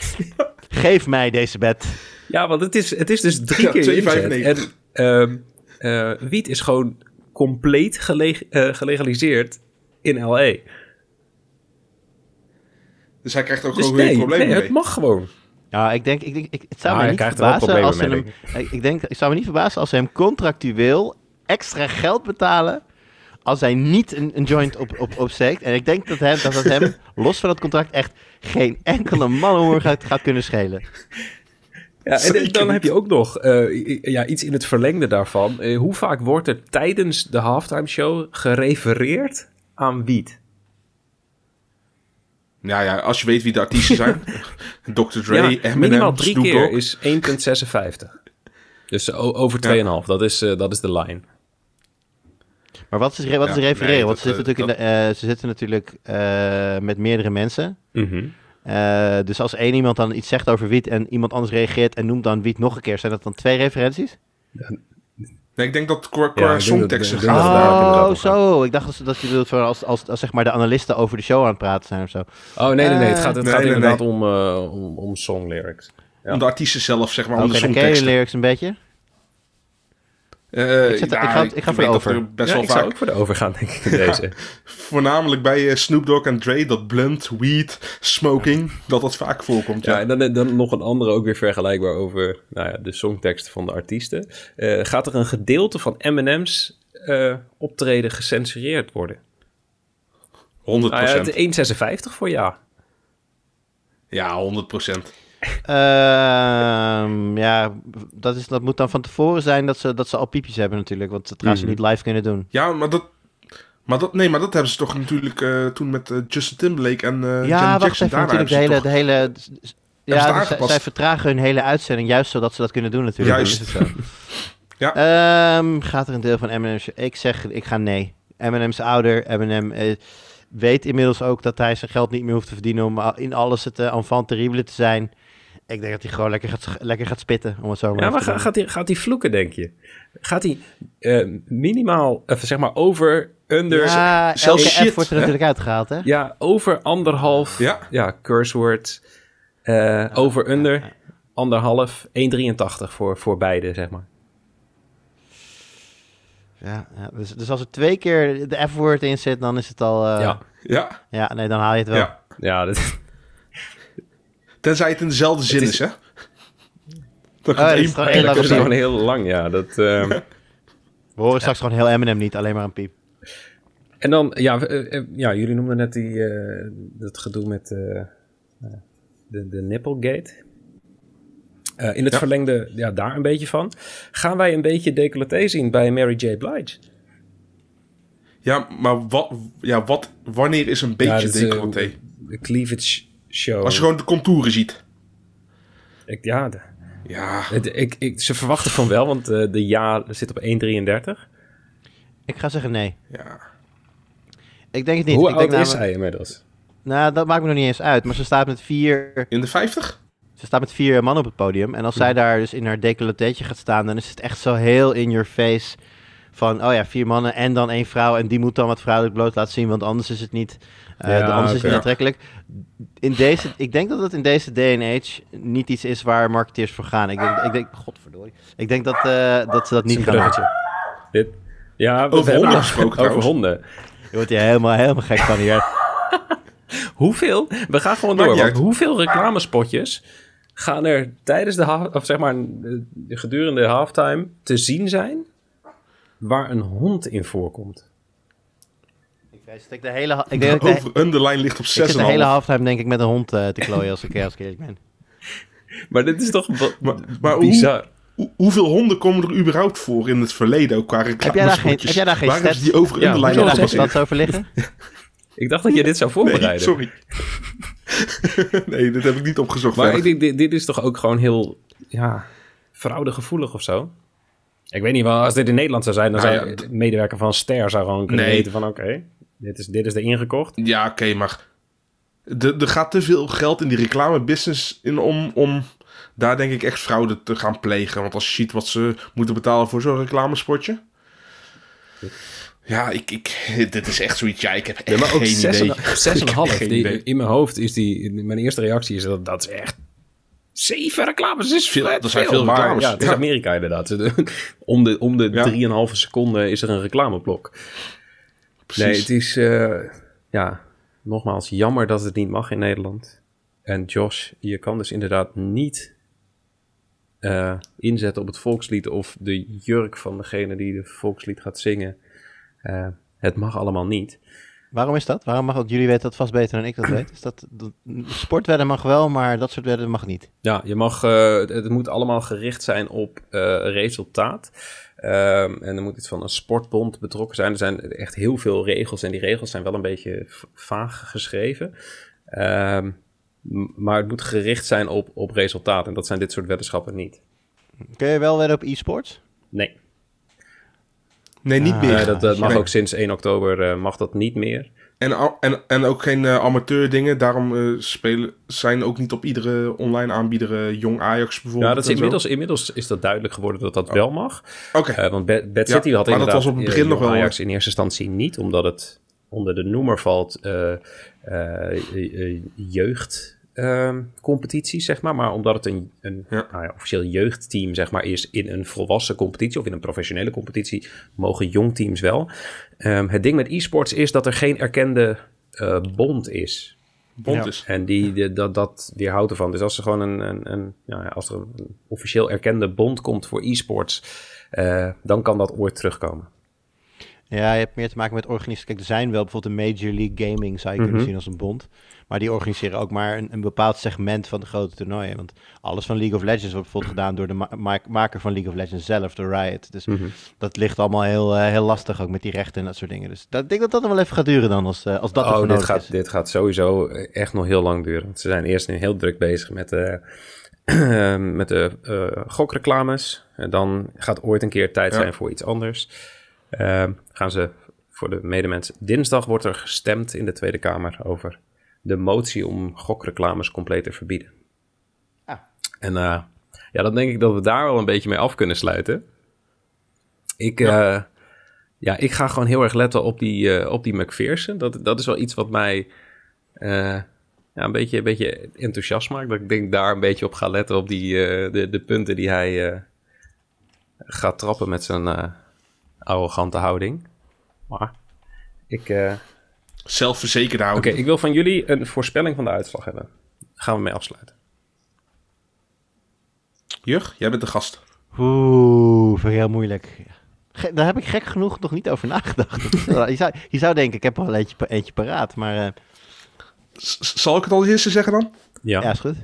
geef mij deze bed. Ja, want het is, het is dus drie Ja, keer 2,95. inzet. En ehm, eh, wiet is gewoon compleet geleg- eh, gelegaliseerd in L.A. dus hij krijgt ook Dus gewoon geen nee, problemen nee, mee. het mag gewoon. Ja, ik denk, ik denk ik, het zou Ah, me niet er verbazen als ze hem. Ik, ik denk, ik zou me niet verbazen als ze hem contractueel extra geld betalen als hij niet een, een joint op, op, opsteekt. En ik denk dat, hem, dat het hem, [laughs] los van het contract, echt geen enkele mannenhoer gaat, gaat kunnen schelen. Ja, en Zeker dan heb je ook nog eh, i- ja, iets in het verlengde daarvan. Eh, hoe vaak wordt er tijdens de halftime show gerefereerd aan wiet? Ja, ja, als je weet wie de artiesten zijn. [laughs] [laughs] Dr. Dre, ja, Eminem, minimaal drie Snoop keer Dogg. is 1,56. Dus o- over 2,5. Dat, is, eh, dat is de line. Maar wat is, wat is Ja, refereren? nee, Want ze dat, zitten natuurlijk, in de, eh, ze zitten natuurlijk eh, met meerdere mensen. Mhm. Eh, dus als één iemand dan iets zegt over wiet en iemand anders reageert en noemt dan wiet nog een keer, zijn dat dan twee referenties? Nee, ik denk dat qua, Ja, qua denk songteksten gaat. Oh, om zo. Ik dacht dat, je bedoelt voor als, als, als zeg maar de analisten over de show aan het praten zijn of zo. Oh, nee, nee, nee. Het gaat, het Nee, gaat nee, inderdaad Om, eh, om, om song lyrics. Ja. Om de artiesten zelf, zeg maar, om Oké, de songteksten. lyrics een beetje. Eh, Ik zet- ik ga- ik ga voor de er over. best ja, wel ik vaak, ook voor de overgaan, denk ik, in deze. [laughs] voornamelijk bij eh, Snoop Dogg en Dre, dat blunt, weed, smoking, dat dat vaak voorkomt. Ja, Ja, en dan, dan nog een andere ook weer vergelijkbaar over nou ja, de songteksten van de artiesten. Eh, gaat er een gedeelte van Eminem's optreden gecensureerd worden? 100 Nou ja, het 1,56 voor ja. Ja, 100 Ehm, ja, dat, is, dat moet dan van tevoren zijn dat ze, dat ze al piepjes hebben natuurlijk. Want dat gaan ze Mhm. niet live kunnen doen. Ja, maar dat... Maar dat, nee, maar dat hebben ze toch natuurlijk eh, toen met eh, Justin Timberlake en eh ja, Janet wacht Jackson. even. Daarna Natuurlijk de hele... De hele ze ja, dus zij, vertragen hun hele uitzending juist zodat ze dat kunnen doen natuurlijk. Juist. Is het zo. [laughs] Ja. Ehm, gaat er een deel van Eminem's... Ik zeg, ik ga nee. Eminem's ouder. Eminem weet inmiddels ook dat hij zijn geld niet meer hoeft te verdienen om in alles het uh, enfant terrible te zijn. Ik denk dat hij gewoon lekker gaat, lekker gaat spitten, om het zo maar Ja, maar ga- gaat hij gaat hij vloeken, denk je? Gaat hij eh, minimaal, even zeg maar over, under... Ja, Ja, zelfs elke shit, F wordt er hè? natuurlijk uitgehaald, hè? over anderhalf, ja, Ja. curse word. eh, over, under, anderhalf, 1,83 voor, voor beide, zeg maar. Ja, ja, dus, dus als er twee keer de F-woord in zit, dan is het al... eh, ja. Ja, ja, nee, dan haal je het wel. ja. Ja, dat, Tenzij het in dezelfde zin is- is, hè? Dat komt is één gewoon heel dat gewoon heel lang, ja. Dat, ehm, [laughs] We horen straks gewoon heel Eminem niet, alleen maar een piep. En dan, ja, eh, eh, ja jullie noemden net die, eh, dat gedoe met eh, eh, de, de Nipplegate. Eh, in het Ja. verlengde, ja, daar een beetje van. Gaan wij een beetje decolleté zien bij Mary J. Blige? Ja, maar wat, ja, wat, wanneer is een beetje Ja, eh, decolleté? De cleavage show. Als je gewoon de contouren ziet. Ik, ja, de- Ja, het- ik, ik, ze verwachten van wel, want eh, de ja zit op 1,33. Ik ga zeggen nee. ja. Ik denk het niet. Hoe ik oud denk is namelijk- hij inmiddels? Nou, dat maakt me nog niet eens uit. Maar ze staat met vier, In de 50? ze staat met vier man op het podium. En als zij daar dus in haar decolletéetje gaat staan, dan is het echt zo heel in your face van, oh ja, vier mannen en dan één vrouw. En die moet dan wat vrouwelijk bloot laten zien, want anders is het niet, Ja, de- anders is het niet aantrekkelijk. In deze, ik denk dat het in deze day and age niet iets is waar marketeers voor gaan. Ik denk, ik denk godverdorie. Ik denk dat, eh, dat ze dat niet Een gaan doen. Dit. Ja, we Over hebben honden gesproken Over trouwens. honden. Je wordt hier helemaal, helemaal gek van hier. [laughs] Hoeveel? We gaan gewoon door. Want hoeveel reclamespotjes gaan er tijdens de half, of zeg maar eh, gedurende halftime te zien zijn waar een hond in voorkomt? Dat ik de hele, ik denk dat de, Over underline ligt op ik zit de 6,5. hele halftime denk ik met een hond eh, te klooien als ik, als ik eerlijk ben. [laughs] Maar dit is toch Maar- maar hoe- bizar. Hoe- hoeveel honden komen er überhaupt voor in het verleden ook qua Heb jij daar geen, reclamespotjes? heb jij daar geen Waar ze die over Ja, underline heb daar gebaseerd? stats over liggen? [laughs] Ik dacht dat je dit zou voorbereiden. Nee, sorry. [laughs] nee, dit heb ik niet opgezocht. Maar ik denk, dit, dit is toch ook gewoon heel, ja, fraudegevoelig of zo? Ik weet niet, wel, als dit in Nederland zou zijn, dan Nou zou ja, de medewerker van Ster zou gewoon kunnen Nee. weten van, oké, dit, is, dit is er ingekocht. Ja, oké, maar er er gaat te veel geld in die reclamebusiness in om, om daar denk ik echt fraude te gaan plegen. Want als je ziet wat ze moeten betalen voor zo'n reclamespotje. Ja, ik, ik, dit is echt zoiets. Ja, ik heb echt Ja, maar ook geen zes idee. en, zes en [laughs] een Ik heb half. geen Die- idee. in mijn hoofd is die, mijn eerste reactie is dat dat is echt zeven reclames is Veel- er zijn veel, reclames. Ja, het is Ja. Amerika inderdaad. [laughs] om de, om de Ja. drieënhalve seconde is er een reclameblok. Precies. Nee, het is, eh, ja, nogmaals, jammer dat het niet mag in Nederland. En Josh, je kan dus inderdaad niet eh, inzetten op het volkslied of de jurk van degene die de volkslied gaat zingen. Eh, het mag allemaal niet. Waarom is dat? Waarom mag dat? Jullie weten dat vast beter dan ik dat weet. Is dat, dat, sportwedden mag wel, maar dat soort wedden mag niet. Ja, je mag, het, moet allemaal gericht zijn op resultaat. Ehm, en er moet iets van een sportbond betrokken zijn. Er zijn echt heel veel regels en die regels zijn wel een beetje vaag geschreven. Ehm, maar het moet gericht zijn op, op resultaat en dat zijn dit soort weddenschappen niet. Kun je wel wedden op e-sports? Nee, nee, niet Ah, meer. Nee, dat, dat mag Nee. ook sinds 1 oktober eh, mag dat niet meer. En, en, en ook geen eh, amateur dingen. Daarom eh, spelen, zijn ook niet op iedere online aanbieder jong Ajax bijvoorbeeld. Ja, dat is inmiddels, inmiddels is dat duidelijk geworden dat dat wel mag. Oké, Eh, want Bad, Bad Ja, City had maar dat inderdaad was op het begin nog wel- Ajax in eerste instantie niet, omdat het onder de noemer valt eh eh, eh, jeugdcompetitie, zeg maar. Maar omdat het een, een Ja. nou ja, officieel jeugdteam zeg maar, is in een volwassen competitie of in een professionele competitie, mogen jongteams wel. Ehm, het ding met e-sports is dat er geen erkende eh, bond is. bond Ja. is. En die, die- dat, dat weerhoudt ervan. Dus als er gewoon een, een, een, ja, als er een officieel erkende bond komt voor e-sports, eh, dan kan dat ooit terugkomen. Ja, je hebt meer te maken met organisatie. Kijk, er zijn wel bijvoorbeeld een Major League Gaming, zou je kunnen Mhm. zien als een bond. Maar die organiseren ook maar een, een bepaald segment van de grote toernooien. Want alles van League of Legends wordt bijvoorbeeld gedaan door de ma- ma- maker van League of Legends zelf, door Riot. Dus Mhm. dat ligt allemaal heel, eh, heel lastig, ook met die rechten en dat soort dingen. Dus dat, ik denk dat dat nog wel even gaat duren dan, als, eh, als dat oh, dit nodig gaat, is. dit gaat sowieso echt nog heel lang duren. Want ze zijn eerst nu heel druk bezig met, eh, [clears throat] met de gokreclames. En dan gaat ooit een keer tijd Ja. zijn voor iets anders. Ehm, gaan ze voor de medemens. Dinsdag wordt er gestemd in de Tweede Kamer over de motie om gokreclames compleet te verbieden. Ah. En eh, ja, dan denk ik dat we daar wel een beetje mee af kunnen sluiten. Ik, ja. ja, ik ga gewoon heel erg letten op die, eh, op die McPherson. Dat, dat is wel iets wat mij eh, ja, een, beetje, een beetje enthousiast maakt. Dat ik denk daar een beetje op ga letten op die, eh, de, de punten die hij eh, gaat trappen met zijn eh, arrogante houding. Maar ik... eh, Zelfverzekerde Oké, houding. ik wil van jullie een voorspelling van de uitslag hebben. Daar gaan we mee afsluiten. Jur, jij bent de gast. Oeh, vind ik heel moeilijk. Ge- daar heb ik gek genoeg nog niet over nagedacht. [laughs] [laughs] Je, zou, je zou denken, ik heb al eentje, eentje paraat, maar eh, zal ik het al eerst zeggen dan? Ja. ja, is goed.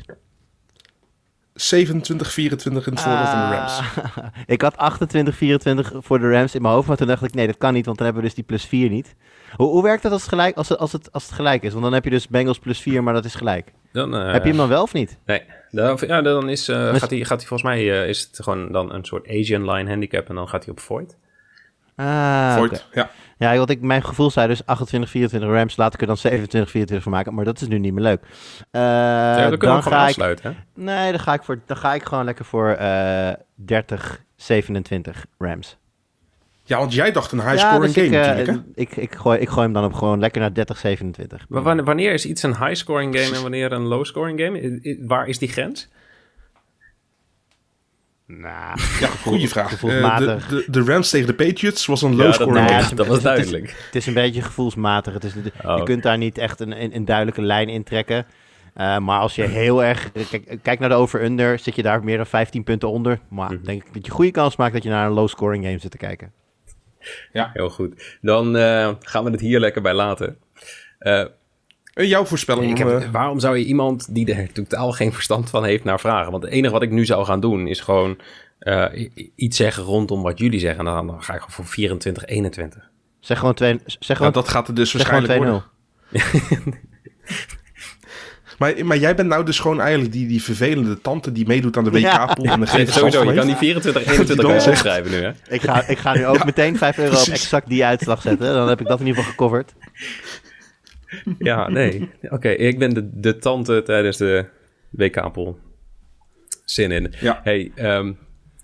27, 24 in het voordeel van de Rams. Ah, [laughs] ik had 28, 24 voor de Rams in mijn hoofd, maar toen dacht ik, nee, dat kan niet, want dan hebben we dus die plus 4 niet. Hoe, hoe werkt dat als het, gelijk, als, het, als, het, als het gelijk is? Want dan heb je dus Bengals plus 4, maar dat is gelijk. Dan, eh, heb je hem dan wel of niet? Nee, dan, ja, dan is, eh, Dus- gaat, hij, gaat hij volgens mij eh, is het gewoon dan een soort Asian line handicap en dan gaat hij op void. Ah, Voigt, ja. Ja, want ik, mijn gevoel zei dus 28, 24 Rams, laat ik er dan 27, 24 van maken, maar dat is nu niet meer leuk. Eh, ja, dan kunnen dan we gewoon ga ik, afsluiten. Hè? nee, dan ga ik, voor, dan ga ik gewoon lekker voor eh 30, 27 Rams. Ja, want jij dacht een high Ja, scoring dus game ik, eh, natuurlijk, hè? ik, ik, gooi, ik gooi hem dan op gewoon lekker naar 30, 27. Maar wanneer, wanneer is iets een high-scoring game en wanneer een low-scoring game? Waar is die grens? Nou, Ja, goede vraag. Eh, gevoelsmatig. de, de, de Rams tegen de Patriots was een Ja, low scoring nee, game. het is- dat was het is- duidelijk. Het is een beetje gevoelsmatig. Het is, Oh. Je kunt daar niet echt een, een, een duidelijke lijn in trekken. Eh, maar als je heel erg... Kijk, kijk naar de over-under. Zit je daar meer dan 15 punten onder. Maar Mhm. denk ik dat je goede kans maakt dat je naar een low-scoring game zit te kijken. Heel goed. Dan eh, gaan we het hier lekker bij laten. Eh, Eh, jouw voorspelling. ik heb, eh, waarom zou je iemand die er totaal geen verstand van heeft naar vragen? Want het enige wat ik nu zou gaan doen is gewoon eh, iets zeggen rondom wat jullie zeggen. En dan, dan ga ik gewoon voor 24, 21. Zeg gewoon, twee, zeg ja, gewoon, dat gaat er dus zeg gewoon waarschijnlijk 2-0. worden. [laughs] Maar, maar jij bent nou dus gewoon eigenlijk die, die vervelende tante die meedoet aan de Ja. WK-pool en de [laughs] verstand Sowieso, je kan die 24, 21 dan kan je zegt- opschrijven nu, hè? Ik ga, ik ga nu ook meteen 5 euro op exact die uitslag zetten. Dan heb ik dat in ieder geval gecoverd. Ja, nee. Oké, ik ben de, de tante tijdens de WK-pool. Zin in. Ja. Hey, ehm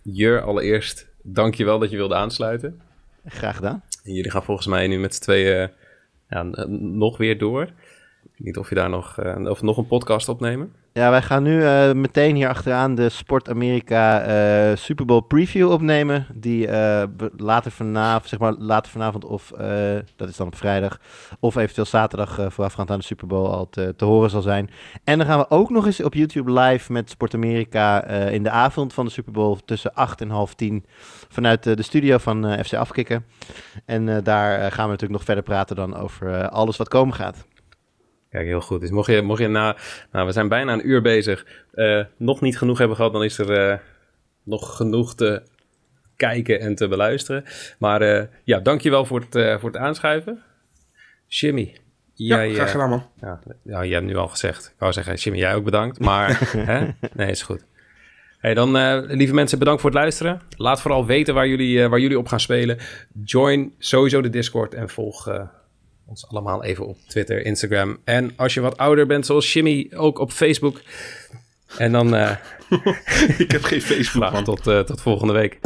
Jur, allereerst dankjewel dat je wilde aansluiten. Graag gedaan. En jullie gaan volgens mij nu met z'n tweeën ja, nog weer door. Ik weet niet of je daar nog, eh, of nog een podcast opnemen. Ja, wij gaan nu eh, meteen hier achteraan de Sport Amerika eh, Super Bowl preview opnemen. Die eh, later vanavond, zeg maar later vanavond of, dat is dan op vrijdag, of eventueel zaterdag voorafgaand aan de Super Bowl al te, horen zal zijn. En dan gaan we ook nog eens op YouTube live met Sport Amerika in de avond van de Super Bowl tussen 8 en half 10 vanuit de studio van FC Afkikken. En daar gaan we natuurlijk nog verder praten dan over alles wat komen gaat. Kijk, heel goed. Dus mocht je, mocht je na... Nou, we zijn bijna een uur bezig. eh, nog niet genoeg hebben gehad, dan is er eh, nog genoeg te kijken en te beluisteren. Maar eh ja, dankjewel voor het, voor het aanschuiven. Jimmy. Ja, graag gedaan, man. Ja, ja, jij hebt nu al gezegd. Ik wou zeggen, Jimmy, jij ook bedankt. Maar, [laughs] hè? Nee, is goed. Hey, dan, lieve mensen, bedankt voor het luisteren. Laat vooral weten waar jullie, waar jullie op gaan spelen. Join sowieso de Discord en volg ons allemaal even op Twitter, Instagram. En als je wat ouder bent, zoals Jimmy, ook op Facebook. En dan eh [laughs] Ik heb geen Facebook, [laughs] tot, eh, tot volgende week.